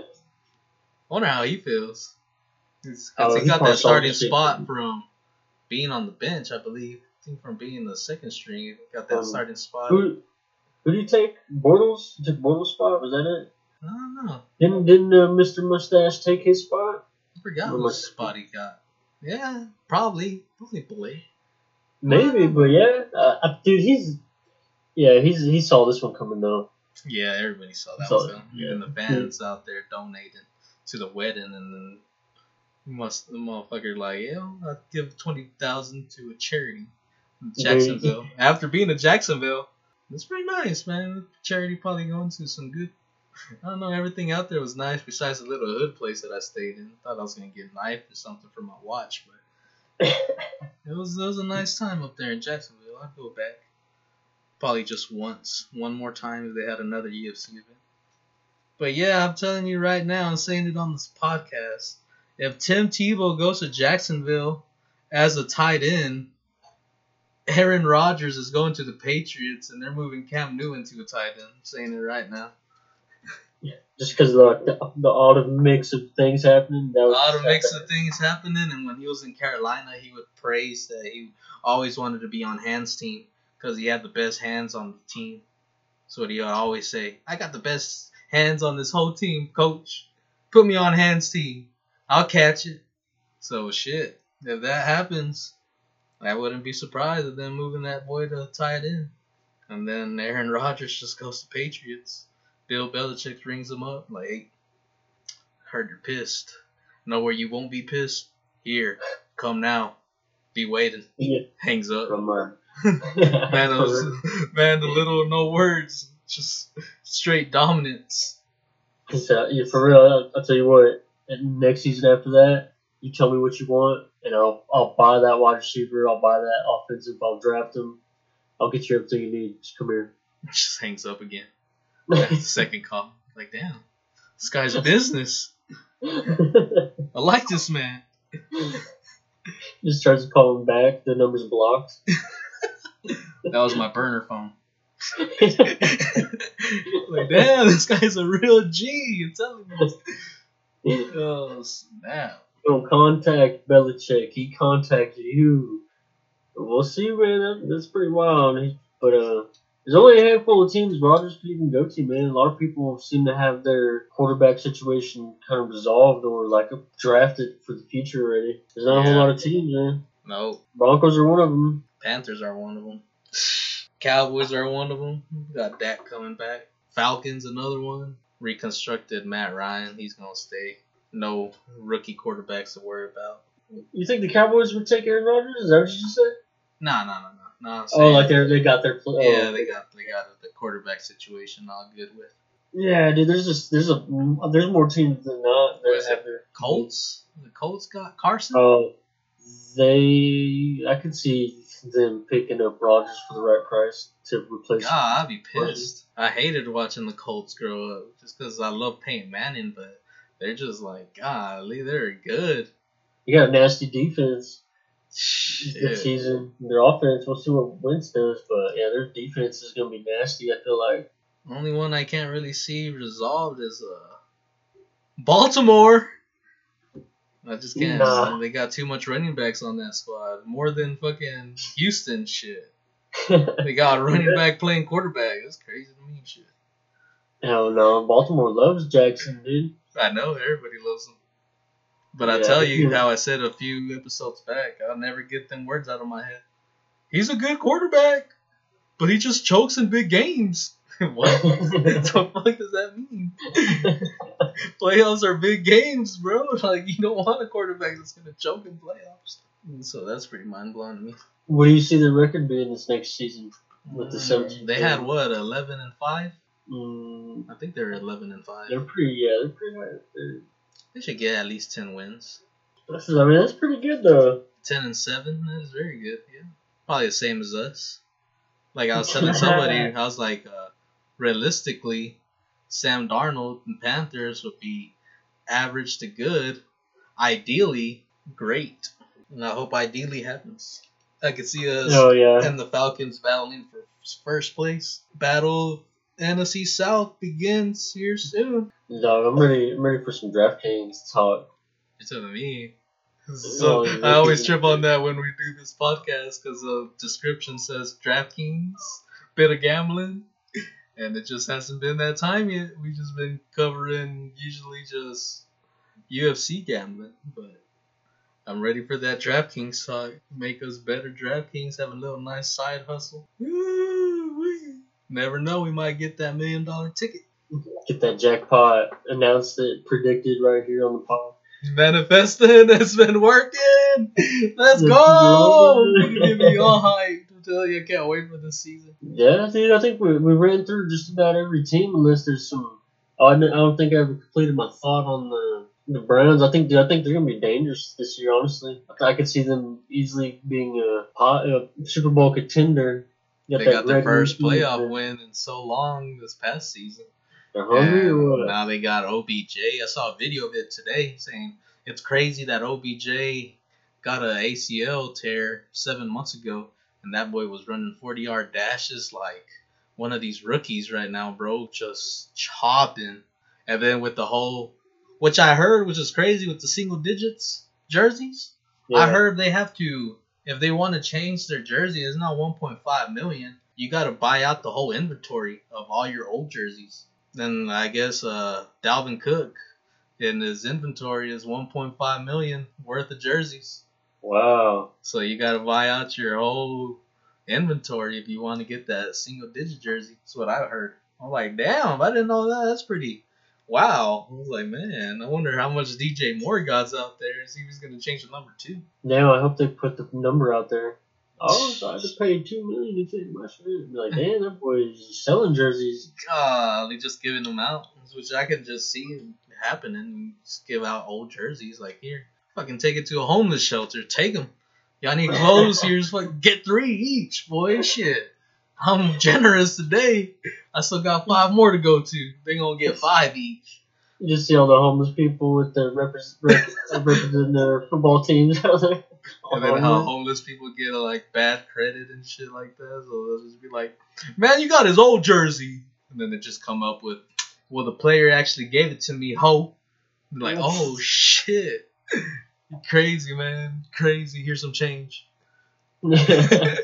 A: Wonder how he feels. He's,
B: Oh,
A: he
B: he
A: got that starting spot from being on the bench, I believe. I think from being the second string, he got that
B: Um,
A: starting spot.
B: Who who did you take? Bortles? You took Bortles' spot? Was that it?
A: I don't know.
B: Didn't didn't uh, Mr. Mustache take his spot?
A: I forgot what spot he got. Yeah, probably. Probably Blake.
B: Maybe, but yeah, uh, uh, dude, he's yeah, he's he saw this one coming though.
A: Yeah, everybody saw that
B: Saw
A: one.
B: yeah.
A: Even the fans out there donating to the wedding, and then must the motherfucker like, yeah, I'll give twenty thousand to a charity in Jacksonville. After being in Jacksonville, it's pretty nice, man. Charity probably going to some good. I don't know. Everything out there was nice besides the little hood place that I stayed in. Thought I was gonna get knifed or something for my watch, but it was it was a nice time up there in Jacksonville. I'd go back. Probably just once, one more time if they had another UFC event. But yeah, I'm telling you right now, I'm saying it on this podcast. If Tim Tebow goes to Jacksonville as a tight end, Aaron Rodgers is going to the Patriots and they're moving Cam Newton to a tight end. I'm saying it right now.
B: Yeah, just because the, the the odd mix of things happening. That
A: A
B: was
A: lot of mix of things happening, and when he was in Carolina, he would praise that he always wanted to be on hands team because he had the best hands on the team. So what he always say, "I got the best hands on this whole team, coach. Put me on hands team. I'll catch it." So shit, if that happens, I wouldn't be surprised at them moving that boy to tight end, and then Aaron Rodgers just goes to Patriots. Bill Belichick rings him up like, "Hey, heard you're pissed." Know where you won't be pissed? Here. Come now. Be waiting.
B: Yeah,
A: Hangs up.
B: from uh,
A: Man, those, man, the little no words. Just straight dominance.
B: So, uh, yeah, for real, I'll, I'll tell you what. Next season after that, you tell me what you want, and I'll I'll buy that wide receiver. I'll buy that offensive. I'll draft him. I'll get you everything you need. Just come here.
A: Just hangs up again. Second call. Like, damn. This guy's a business. I like this man.
B: Just tries to call him back. The number's blocked.
A: That was my burner phone. like, damn, this guy's a real G. I'm telling you. Oh, snap.
B: Don't contact Belichick. He contacted you. We'll see, man. That, that's pretty wild. But uh, there's only a handful of teams Rodgers could even go to, man. A lot of people seem to have their quarterback situation kind of resolved or like drafted for the future already. There's not a whole lot of teams, man.
A: No,
B: Broncos are one of them.
A: Panthers are one of them. Cowboys are one of them. Got Dak coming back. Falcons another one. Reconstructed Matt Ryan. He's gonna stay. No rookie quarterbacks to worry about.
B: You think the Cowboys would take Aaron Rodgers? Is that what you just said?
A: Nah, nah, nah, nah. nah I'm
B: Oh, like they they got their pl- oh.
A: yeah,
B: oh,
A: they got they got the quarterback situation all good with.
B: yeah, dude. There's just there's a there's more teams than not that have their
A: Colts. The Colts got Carson.
B: Oh, they. I could see them picking up Rodgers for the right price to replace.
A: God, I'd be pissed. I hated watching the Colts grow up just because I love Peyton Manning, but they're just like, golly, they're good.
B: You got a nasty defense this season. Their offense, we'll see what Wentz does, but yeah, their defense is gonna be nasty. I feel like.
A: Only one I can't really see resolved is uh Baltimore. I just can't.
B: Nah.
A: They got too much running backs on that squad. More than fucking Houston shit. They got a running back playing quarterback. That's crazy to me shit.
B: Hell no, Baltimore loves Jackson, dude.
A: I know everybody loves him. But I tell you how I said a few episodes back, I'll never get them words out of my head. He's a good quarterback, but he just chokes in big games. what? what the fuck does that mean? playoffs are big games, bro. Like you don't want a quarterback that's gonna choke in playoffs. And so that's pretty mind blowing to me.
B: what do you see the record being this next season? With the
A: Mm,
B: 17
A: they had what eleven and five.
B: Mm,
A: I think they're eleven and five.
B: they're pretty. Yeah, they're pretty. high. They're,
A: They should get at least ten wins.
B: this is, I mean, that's pretty good though.
A: Ten and seven. That is very good. Yeah, probably the same as us. Like I was telling somebody, I was like, uh, realistically, Sam Darnold and Panthers would be average to good, ideally great. And I hope ideally happens. I could see us
B: Oh yeah.
A: and the Falcons battling for first place. Battle NFC South begins here soon.
B: Dog, I'm ready. I'm ready for some DraftKings talk.
A: You're telling me. So
B: Oh,
A: I always trip on that when we do this podcast because the description says DraftKings, bit of gambling, and it just hasn't been that time yet. We've just been covering usually just UFC gambling, but I'm ready for that DraftKings talk. Make us better. DraftKings have a little nice side hustle. Woo-wee. Never know, we might get that million dollar ticket.
B: Get that jackpot announced it, predicted right here on the pod.
A: Manifesting has been working. Let's go. You get me all hyped. I you, can't wait for this season.
B: Yeah, dude. I think we, we ran through just about every team unless there's some. Oh, I, I don't think I ever completed my thought on the the Browns. I think dude, I think they're gonna be dangerous this year. Honestly, I, I could see them easily being a, pot, a Super Bowl contender. You
A: They got their first playoff
B: and
A: win in so long this past season.
B: They're hungry or
A: And
B: what?
A: now they got OBJ. I saw a video of it today saying it's crazy that OBJ got a ACL tear seven months ago, and that boy was running 40 yard dashes like one of these rookies right now, bro, just chopping. And then with the whole, which I heard, which is crazy with the single digits jerseys. I heard they have to, if they want to change their jersey, it's not 1.5 million. You got to buy out the whole inventory of all your old jerseys. Then I guess uh, Dalvin Cook in his inventory is 1.5 million worth of jerseys.
B: Wow.
A: So you got to buy out your whole inventory if you want to get that single digit jersey. That's what I heard. I'm like, damn, I didn't know that. That's pretty. Wow. I was like, man, I wonder how much DJ Moore got out there. Is he was gonna change the number too?
B: Now I hope they put the number out there. Oh, so I just paid two million to take my shirt. And be like, damn, that boy's selling jerseys.
A: God, they just giving them out, which I could just see happening. Just give out old jerseys like here. Fucking take it to a homeless shelter. Take them. Y'all need clothes. Here's fucking get three each, boy. Shit. I'm generous today. I still got five more to go to. They gonna get five each.
B: You just see all the homeless people with their repres rep- representing their football teams out there.
A: And then how homeless people get like bad credit and shit like that. So they'll just be like, "Man, you got his old jersey," and then they just come up with, "Well, the player actually gave it to me, ho." Like, "Oh shit, crazy man, crazy. Here's some change."
B: yeah,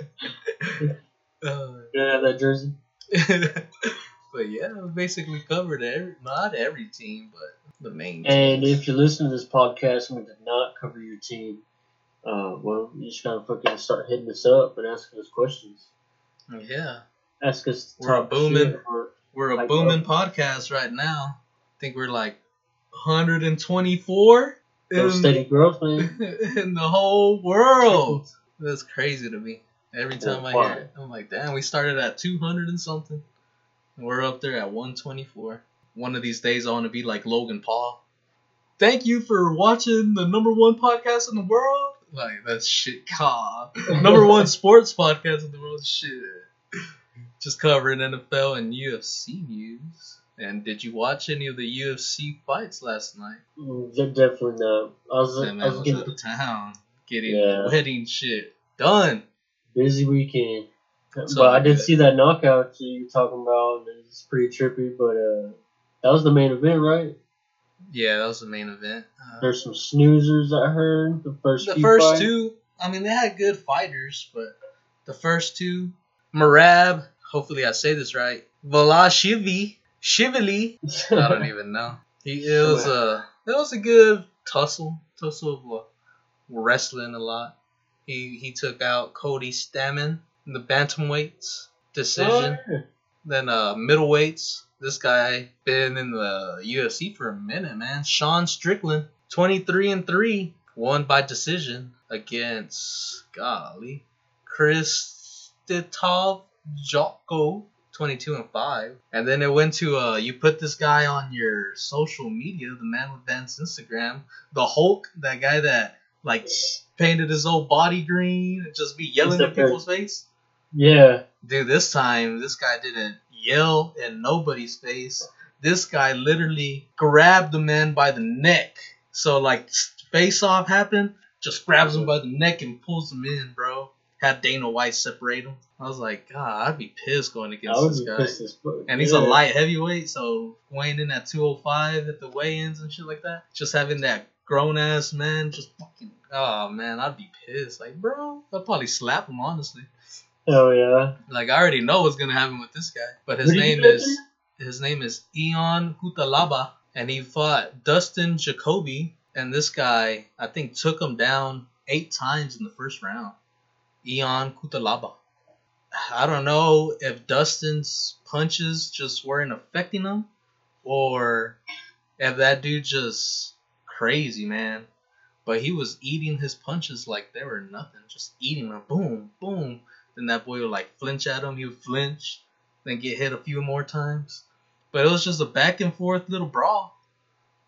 A: Uh,
B: that jersey.
A: but yeah, we basically covered every, not every team, but the main.
B: And
A: teams.
B: if you're listening to this podcast and we did not cover your team, uh, well, you just gotta fucking start hitting us up and asking us questions.
A: yeah,
B: Ask us.
A: We're a booming-
B: or-
A: we're a
B: Like,
A: booming podcast right now. I think we're like 124
B: no steady growth, man.
A: in the whole world. That's crazy to me. Every time I hear it, I'm like, damn, we started at 200 and something. And we're up there at 124. One of these days, I want to be like Logan Paul. Thank you for watching the number one podcast in the world. Like, that's shit. God. Number one sports podcast in the world. Shit. Just covering NFL and UFC news. And did you watch any of the UFC fights last night?
B: Mm, de- Definitely not. I was,
A: That
B: I was
A: was
B: getting
A: out of town getting
B: Yeah.
A: wedding shit done.
B: busy weekend.
A: It's
B: but I did
A: good.
B: see that knockout you were talking about, it's pretty trippy. But uh, that was the main event, right?
A: Yeah, that was the main event. Uh,
B: There's some snoozers I heard. The first
A: the first
B: fights.
A: two, I mean, they had good fighters, but the first two, Marab, hopefully I say this right, Volashivy, Shively, I don't even know. He it was a it was a good tussle, tussle of uh, wrestling a lot. He he took out Cody Stamen in the bantamweights decision.
B: Oh, yeah.
A: Then uh middleweights. This guy been in the UFC for a minute, man. Sean Strickland, twenty three and three, won by decision against golly Chris Titov Jocko, twenty two and five. And then it went to uh you put this guy on your social media, the man with Ben's Instagram, the Hulk, that guy that like painted his whole body green and just be yelling in people's face.
B: Yeah.
A: Dude, this time this guy didn't yell in nobody's face. This guy literally grabbed the man by the neck. So like face off happened, just grabs him by the neck and pulls him in, bro. Had Dana White separate him. I was like, God, I'd be pissed going against this guy.
B: pissed as fuck.
A: And he's
B: Yeah.
A: a light heavyweight, so weighing in at 205 at the weigh-ins and shit like that. Just having that grown ass man, just fucking, oh man, I'd be pissed. Like, bro, I'd probably slap him honestly.
B: Oh yeah.
A: Like, I already know what's gonna happen with this guy. But his name is his name is Ion Cuțelaba, and he fought Dustin Jacoby, and this guy I think took him down eight times in the first round. Ion Cuțelaba. I don't know if Dustin's punches just weren't affecting him, or if that dude just crazy man. But he was eating his punches like they were nothing, just eating them, boom, boom. Then that boy would like flinch at him, he would flinch, then get hit a few more times. But it was just a back and forth little brawl.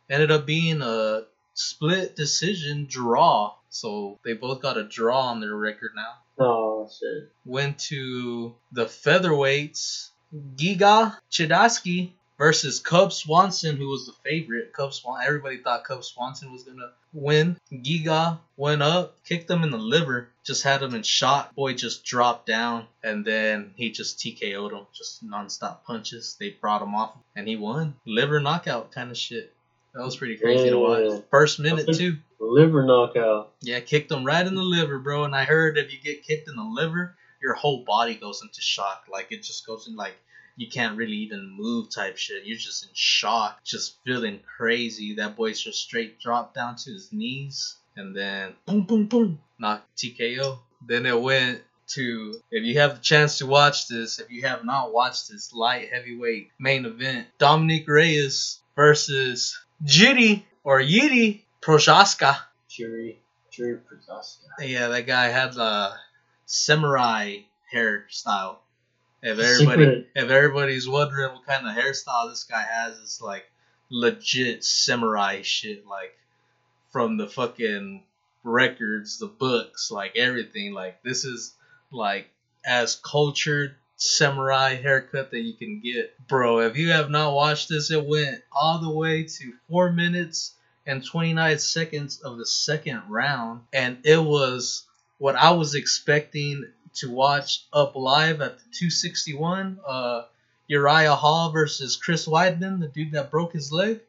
A: Ended up being a split decision draw. So they both got a draw on their record now.
B: Oh shit.
A: Went to the featherweights. Giga Chidaski versus Cub Swanson, who was the favorite. Cub Swan. Everybody thought Cub Swanson was gonna win. Giga went up, kicked him in the liver, just had him in shock. Boy just dropped down, and then he just TKO'd him, just nonstop punches. They brought him off, and he won. Liver knockout kind of shit. That was pretty crazy to watch.
B: Yeah.
A: First minute too.
B: Liver knockout.
A: Yeah, kicked him right in the liver, bro. And I heard if you get kicked in the liver, your whole body goes into shock. Like it just goes in like you can't really even move type shit. You're just in shock, just feeling crazy. That boy's just straight dropped down to his knees and then boom boom boom knock TKO. Then it went to if you have the chance to watch this, if you have not watched this light heavyweight main event, Dominic Reyes versus Jiri or Yiri Procházka.
B: Jury. Jury Procházka.
A: Yeah, that guy had the samurai hairstyle. If everybody,
B: Secret.
A: if everybody's wondering what kind of hairstyle this guy has, it's like legit samurai shit, like from the fucking records, the books, like everything. Like this is like as cultured samurai haircut that you can get, bro. If you have not watched this, it went all the way to four minutes and 29 seconds of the second round, and it was what I was expecting to watch up live at the 261. Uh, Uriah Hall versus Chris Weidman, the dude that broke his leg.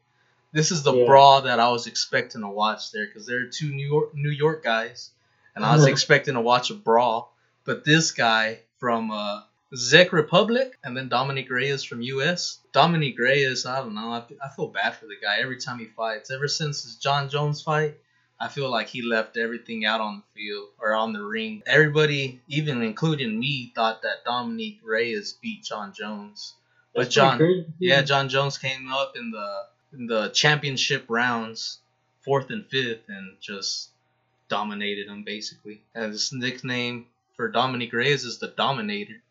A: This is the
B: Yeah.
A: brawl that I was expecting to watch there because there are two New York New York guys, and I was
B: Mhm.
A: expecting to watch a brawl. But this guy from uh, Czech Republic and then Dominic Reyes from US. Dominic Reyes, I don't know. I, I feel bad for the guy every time he fights. Ever since his Jon Jones fight, I feel like he left everything out on the field or on the ring. Everybody, even including me, thought that Dominic Reyes beat Jon Jones. But
B: That's
A: John-
B: crazy.
A: Yeah, Jon Jones came up in the in the championship rounds, fourth and fifth, and just dominated him basically. And his nickname for Dominic Reyes is the Dominator.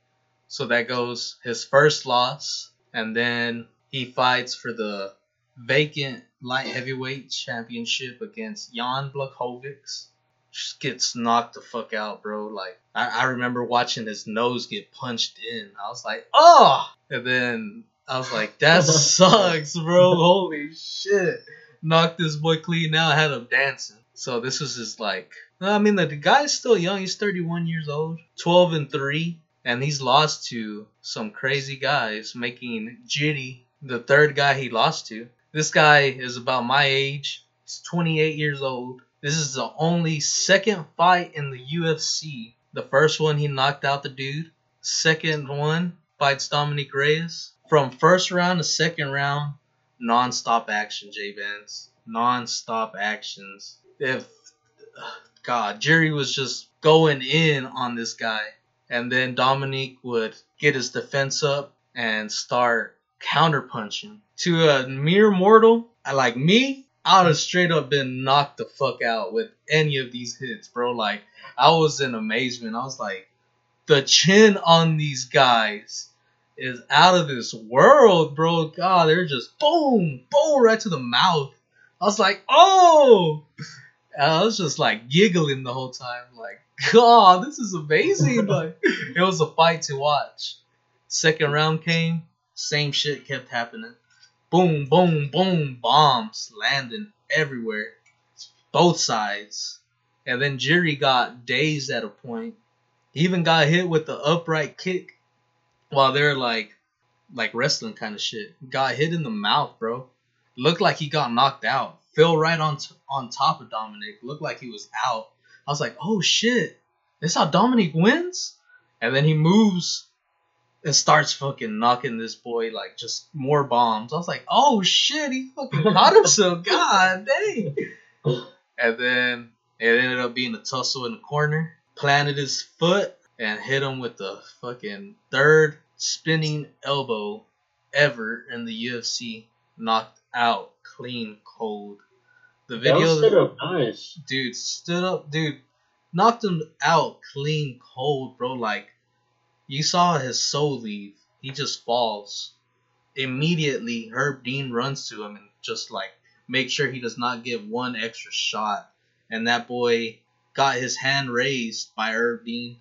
A: So that goes his first loss, and then he fights for the vacant light heavyweight championship against Jan Blachowicz. Just gets knocked the fuck out, bro. Like I, I remember watching his nose get punched in. I was like, oh! And then I was like, that sucks, bro. Holy shit. Knocked this boy clean out, had him dancing. So this was his like I mean the, the guy's still young, he's 31 years old. 12 and 3. And he's lost to some crazy guys, making Jitty the third guy he lost to. This guy is about my age. He's 28 years old. This is the only second fight in the UFC. The first one he knocked out the dude. Second one fights Dominic Reyes. From first round to second round, non-stop action, J Benz. Non-stop actions. If God, Jerry was just going in on this guy. And then Dominic would get his defense up and start counterpunching. To a mere mortal like me, I would have straight up been knocked the fuck out with any of these hits, bro. Like, I was in amazement. I was like, the chin on these guys is out of this world, bro. God, they're just boom, boom, right to the mouth. I was like, oh! I was just like giggling the whole time, like, God, this is amazing. like, it was a fight to watch. Second round came, same shit kept happening. boom, boom, boom, bombs landing everywhere, both sides. And then Jerry got dazed at a point. He even got hit with the upright kick while they're like, like wrestling kind of shit. Got hit in the mouth, bro. Looked like he got knocked out. Fell right on t- on top of Dominic. Looked like he was out. I was like, oh shit, this how Dominic wins? And then he moves and starts fucking knocking this boy like just more bombs. I was like, oh shit, he fucking caught himself. God dang. And then it ended up being a tussle in the corner. Planted his foot and hit him with the fucking third spinning elbow ever in the UFC. Knocked out clean cold. The video
B: set up nice.
A: dude stood up dude. Knocked him out clean cold bro. Like you saw his soul leave. He just falls. Immediately herb dean runs to him and just like make sure he does not get one extra shot. And that boy got his hand raised by herb dean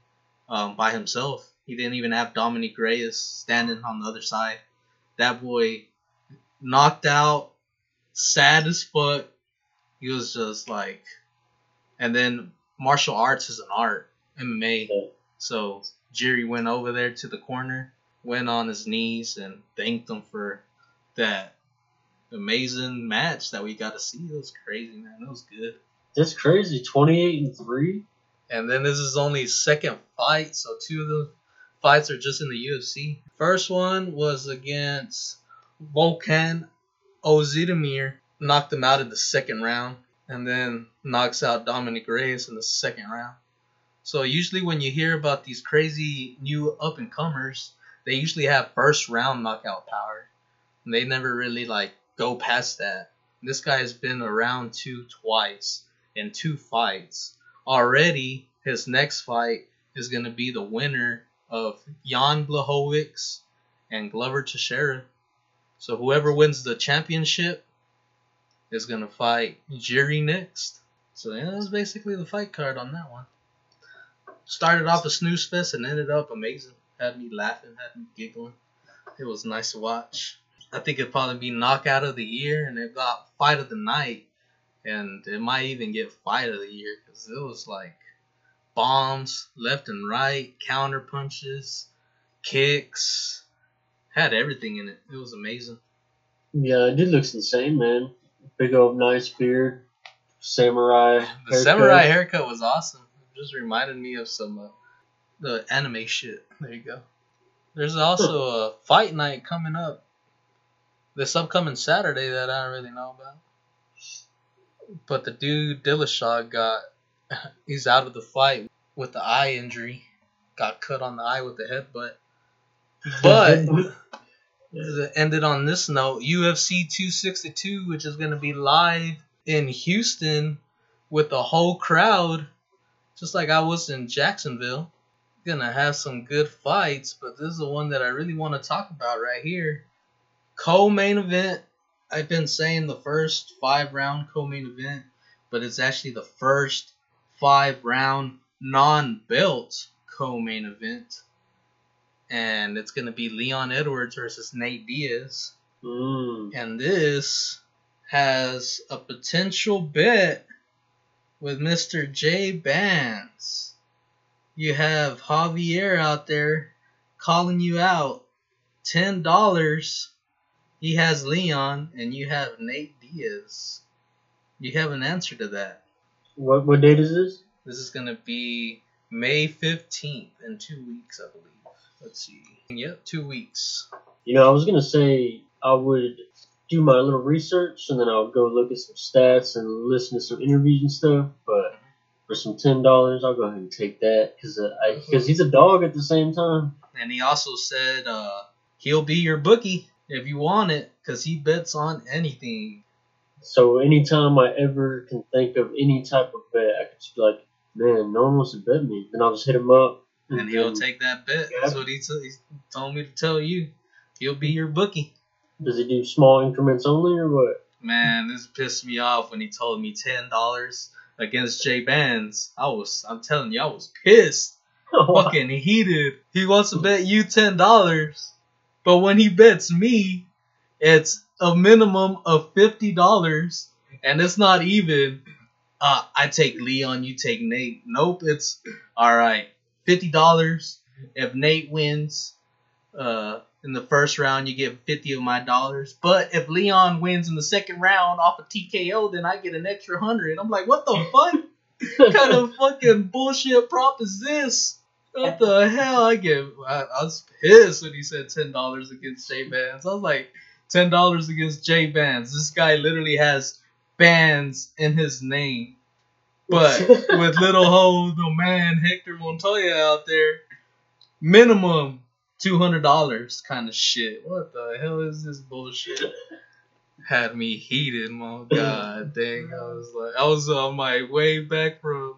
A: um, by himself. He didn't even have dominic reyes standing on the other side. That boy knocked out sad as fuck he was just like and then martial arts is an art mma
B: Yeah.
A: so jerry went over there to the corner went on his knees and thanked him for that amazing match that we got to see it was crazy man it was good
B: That's crazy. Twenty eight and three.
A: and then this is only second fight so two of the fights are just in the ufc first one was against volkan Ozdemir knocked him out in the second round and then knocks out Dominic Reyes in the second round. So usually when you hear about these crazy new up and comers, they usually have first round knockout power. And they never really like go past that. This guy has been around two twice in two fights. Already his next fight is gonna be the winner of Jan Blachowicz and Glover Teixeira. So whoever wins the championship is gonna fight Jerry next. So yeah, was basically the fight card on that one. Started off a snooze fest and ended up amazing. Had me laughing, had me giggling. It was nice to watch. I think it'd probably be knockout of the year, and it got fight of the night, and it might even get fight of the year because it was like bombs left and right, counter punches, kicks, had everything in it. It was amazing.
B: Yeah, it did looks insane, man. Big old nice beard, samurai.
A: The
B: haircut.
A: samurai haircut was awesome. It just reminded me of some uh, the anime shit. There you go. There's also a fight night coming up this upcoming Saturday that I don't really know about. But the dude Dillashaw got he's out of the fight with the eye injury. Got cut on the eye with the headbutt. But ended on this note UFC 262, which is going to be live in Houston with the whole crowd, just like I was in Jacksonville. Gonna have some good fights, but this is the one that I really want to talk about right here. Co main event. I've been saying the first five round co main event, but it's actually the first five round non belt co main event and it's gonna be Leon Edwards versus Nate Diaz.
B: Mm.
A: And this has a potential bet with Mr. J Bands. You have Javier out there calling you out. Ten dollars. He has Leon and you have Nate Diaz. You have an answer to that.
B: What what date is this?
A: This is gonna be May fifteenth in two weeks, I believe. Let's see. Yep, two weeks.
B: You know, I was gonna say I would do my little research and then I'll go look at some stats and listen to some interviews and stuff. But for some ten dollars, I'll go ahead and take that because uh, I because he's a dog at the same time.
A: And he also said uh, he'll be your bookie if you want it, because he bets on anything.
B: So anytime I ever can think of any type of bet, I could just be like, man, no one wants to bet me. Then I'll just hit him up.
A: And he'll take that bet. That's what he, t- he told me to tell you. He'll be your bookie.
B: Does he do small increments only or what?
A: Man, this pissed me off when he told me ten dollars against Jay Bands. I was, I'm telling you, I was pissed, fucking heated. He wants to bet you ten dollars, but when he bets me, it's a minimum of fifty dollars, and it's not even. Uh, I take Leon, you take Nate. Nope, it's all right. Fifty dollars. If Nate wins, uh, in the first round, you get fifty of my dollars. But if Leon wins in the second round off a TKO, then I get an extra hundred. I'm like, what the fuck? what kind of fucking bullshit prop is this? What the hell? I get. I, I was pissed when he said ten dollars against Jay Bands. I was like, ten dollars against Jay Bands. This guy literally has bands in his name. But with little ho the man Hector Montoya out there, minimum two hundred dollars kind of shit. What the hell is this bullshit? Had me heated, my god dang. I was like I was on my way back from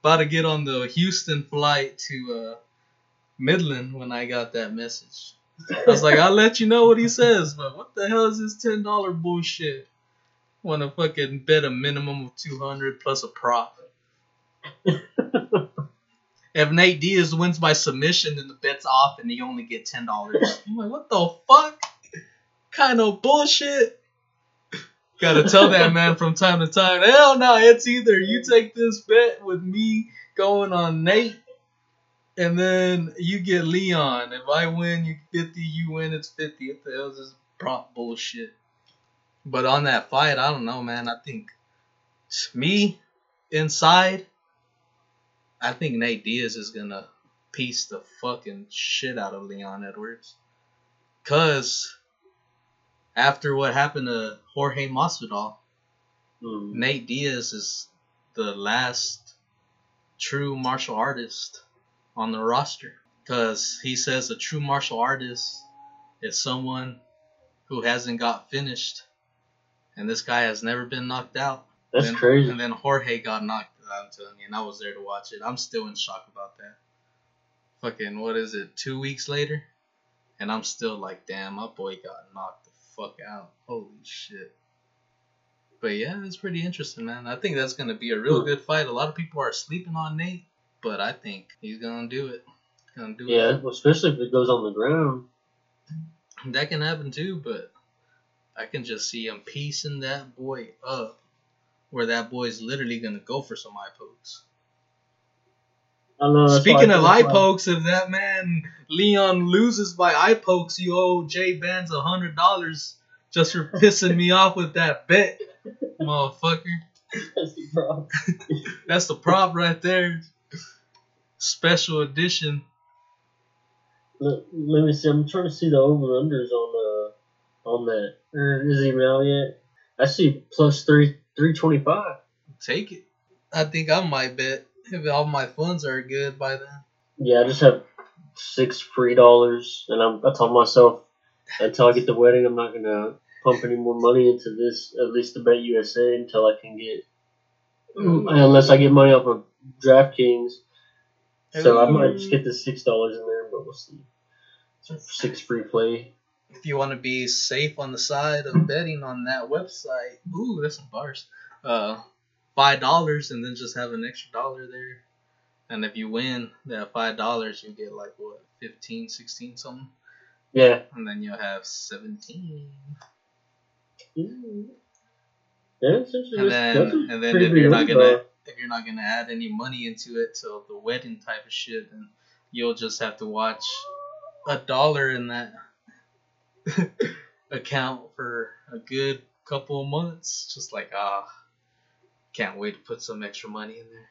A: about to get on the Houston flight to uh Midland when I got that message. I was like, I'll let you know what he says, but what the hell is this ten dollar bullshit? Want to fucking bet a minimum of two hundred plus a prop. if Nate Diaz wins by submission, then the bet's off and you only get ten dollars. I'm like, what the fuck? Kind of bullshit. Gotta tell that man from time to time. Hell no, it's either you take this bet with me going on Nate, and then you get Leon. If I win, you get fifty. You win, it's fifty. What the hell is this prop bullshit? But on that fight, I don't know, man. I think me inside, I think Nate Diaz is gonna piece the fucking shit out of Leon Edwards. Cause after what happened to Jorge Masvidal,
B: Mm.
A: Nate Diaz is the last true martial artist on the roster. Cause he says a true martial artist is someone who hasn't got finished. And this guy has never been knocked out.
B: That's
A: And then-
B: crazy.
A: And then Jorge got knocked out, I'm and I was there to watch it. I'm still in shock about that. Fucking, what is it, two weeks later? And I'm still like, damn, my boy got knocked the fuck out. Holy shit. But yeah, it's pretty interesting, man. I think that's going to be a real
B: Hmm.
A: good fight. A lot of people are sleeping on Nate, but I think he's going to do it. Gonna do
B: Yeah,
A: it.
B: well, especially if it goes on the ground.
A: That can happen too, but I can just see him piecing that boy up where that boy's literally to go for some eye pokes. Speaking of eye pokes, if that man Leon loses by eye pokes, you owe Jay Bands a hundred dollars just for pissing me off with that bet, motherfucker.
B: That's the problem.
A: That's the prop right there. Special edition.
B: Let, let me see. I'm trying to see the over unders on uh on that. Uh, is he out yet? I see plus three three twenty five.
A: Take it. I think I might bet if all my funds are good by then.
B: Yeah, I just have six free dollars, and I'm, I told myself until I get the wedding, I'm not gonna pump any more money into this. At least to bet USA until I can get, unless I get money off of DraftKings. So I might just get the six dollars in there, but we'll see. Six free play.
A: If you want to be safe on the side of betting on that website, ooh, that's some bars. Uh, five dollars and then just have an extra dollar there. And if you win that five dollars, you get like what 15, 16 something,
B: Yeah.
A: and then you'll have seventeen.
B: Yeah,
A: And
B: that's- that's a
A: then and then if you're not gonna if you're not gonna add any money into it till the wedding type of shit, then you'll just have to watch a dollar in that account for a good couple of months. Just like ah, can't wait to put some extra money in there.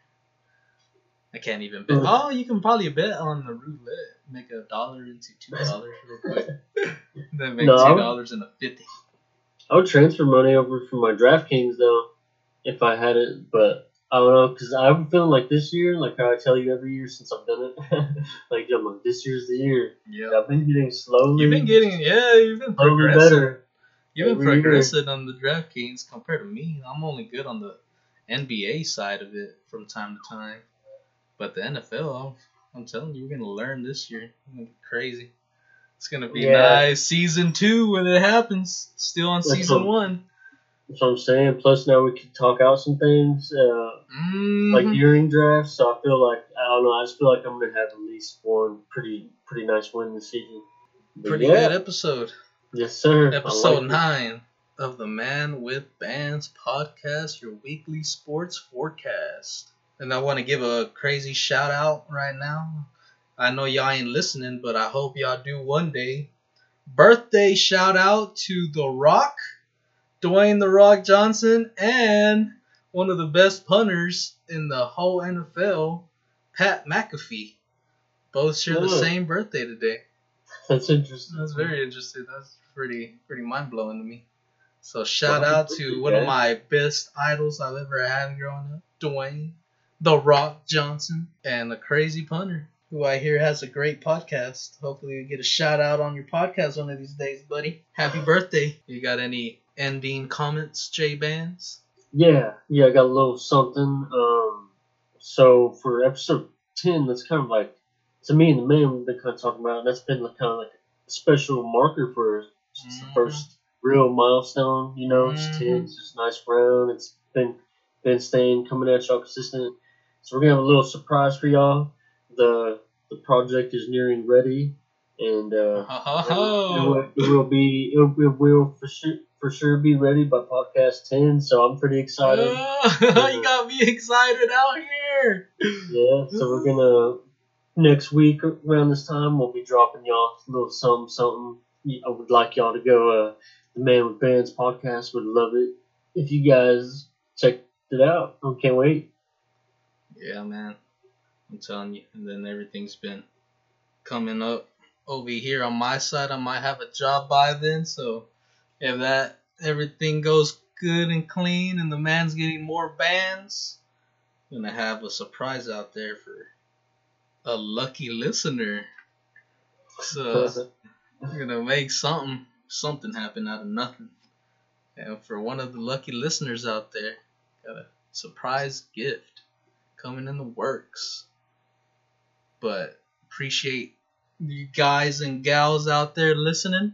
A: I can't even bet. Oh, you can probably bet on the roulette. Make a dollar into two dollars real quick. then make
B: No.
A: two dollars into fifty.
B: I would transfer money over from my DraftKings though, if I had it. But I don't know because I'm feeling like this year, like how I tell you every year since I've done it, like I'm like this year's the year.
A: Yeah.
B: I've been getting slowly.
A: You've been getting yeah, you've been progressing.
B: better.
A: You've been
B: every year.
A: progressing on the DraftKings compared to me. I'm only good on the NBA side of it from time to time, but the NFL, I'm, I'm telling you, we're gonna learn this year. It's gonna be crazy. It's gonna be
B: Yeah.
A: nice season two when it happens. Still on
B: That's
A: season
B: what-
A: one.
B: That's what I'm saying. Plus now we can talk out some things uh,
A: Mhm.
B: like during drafts. So I feel like I don't know. I just feel like I'm gonna have at least one pretty pretty nice win this season. But
A: pretty
B: yeah,
A: good episode.
B: Yes, sir.
A: Episode
B: like it.
A: 9 of the Man with Bands podcast, your weekly sports forecast. And I want to give a crazy shout out right now. I know y'all ain't listening, but I hope y'all do one day. Birthday shout out to The Rock, Dwayne The Rock Johnson, and one of the best punters in the whole NFL, Pat McAfee. Both share the same birthday today.
B: That's interesting.
A: That's very interesting. That's pretty pretty mind blowing to me. So shout out to one of my best idols I've ever had growing up, Dwayne, The Rock Johnson, and the crazy punter who I hear has a great podcast. Hopefully you get a shout out on your podcast one of these days, buddy. Happy birthday. You got any ending comments, J Bands?
B: Yeah, yeah, I got a little something. Um, so for episode ten, that's kind of like to me and the man we've been kind of talking about. That's been like, kind of like a special marker for us. It's the
A: Mhm.
B: first real milestone. You know, it's
A: Mhm.
B: ten. It's just nice round. It's been been staying coming at y'all consistent. So we're gonna have a little surprise for y'all. The the project is nearing ready, and uh,
A: ho,
B: it, will, it will be it, will- it will for sure for sure be ready by podcast ten. So I'm pretty excited.
A: Oh, you got me excited out here.
B: Yeah, so we're gonna next week around this time we'll be dropping y'all a little something something. I would like y'all to go. Uh, the Man with Bands podcast would love it if you guys checked it out. I can't wait.
A: Yeah, man. I'm telling you. And then everything's been coming up over here on my side. I might have a job by then. So if that everything goes good and clean and the man's getting more bands, I'm gonna have a surprise out there for a lucky listener. So we're gonna make something something happen out of nothing. And for one of the lucky listeners out there, got a surprise gift coming in the works. But appreciate you guys and gals out there listening.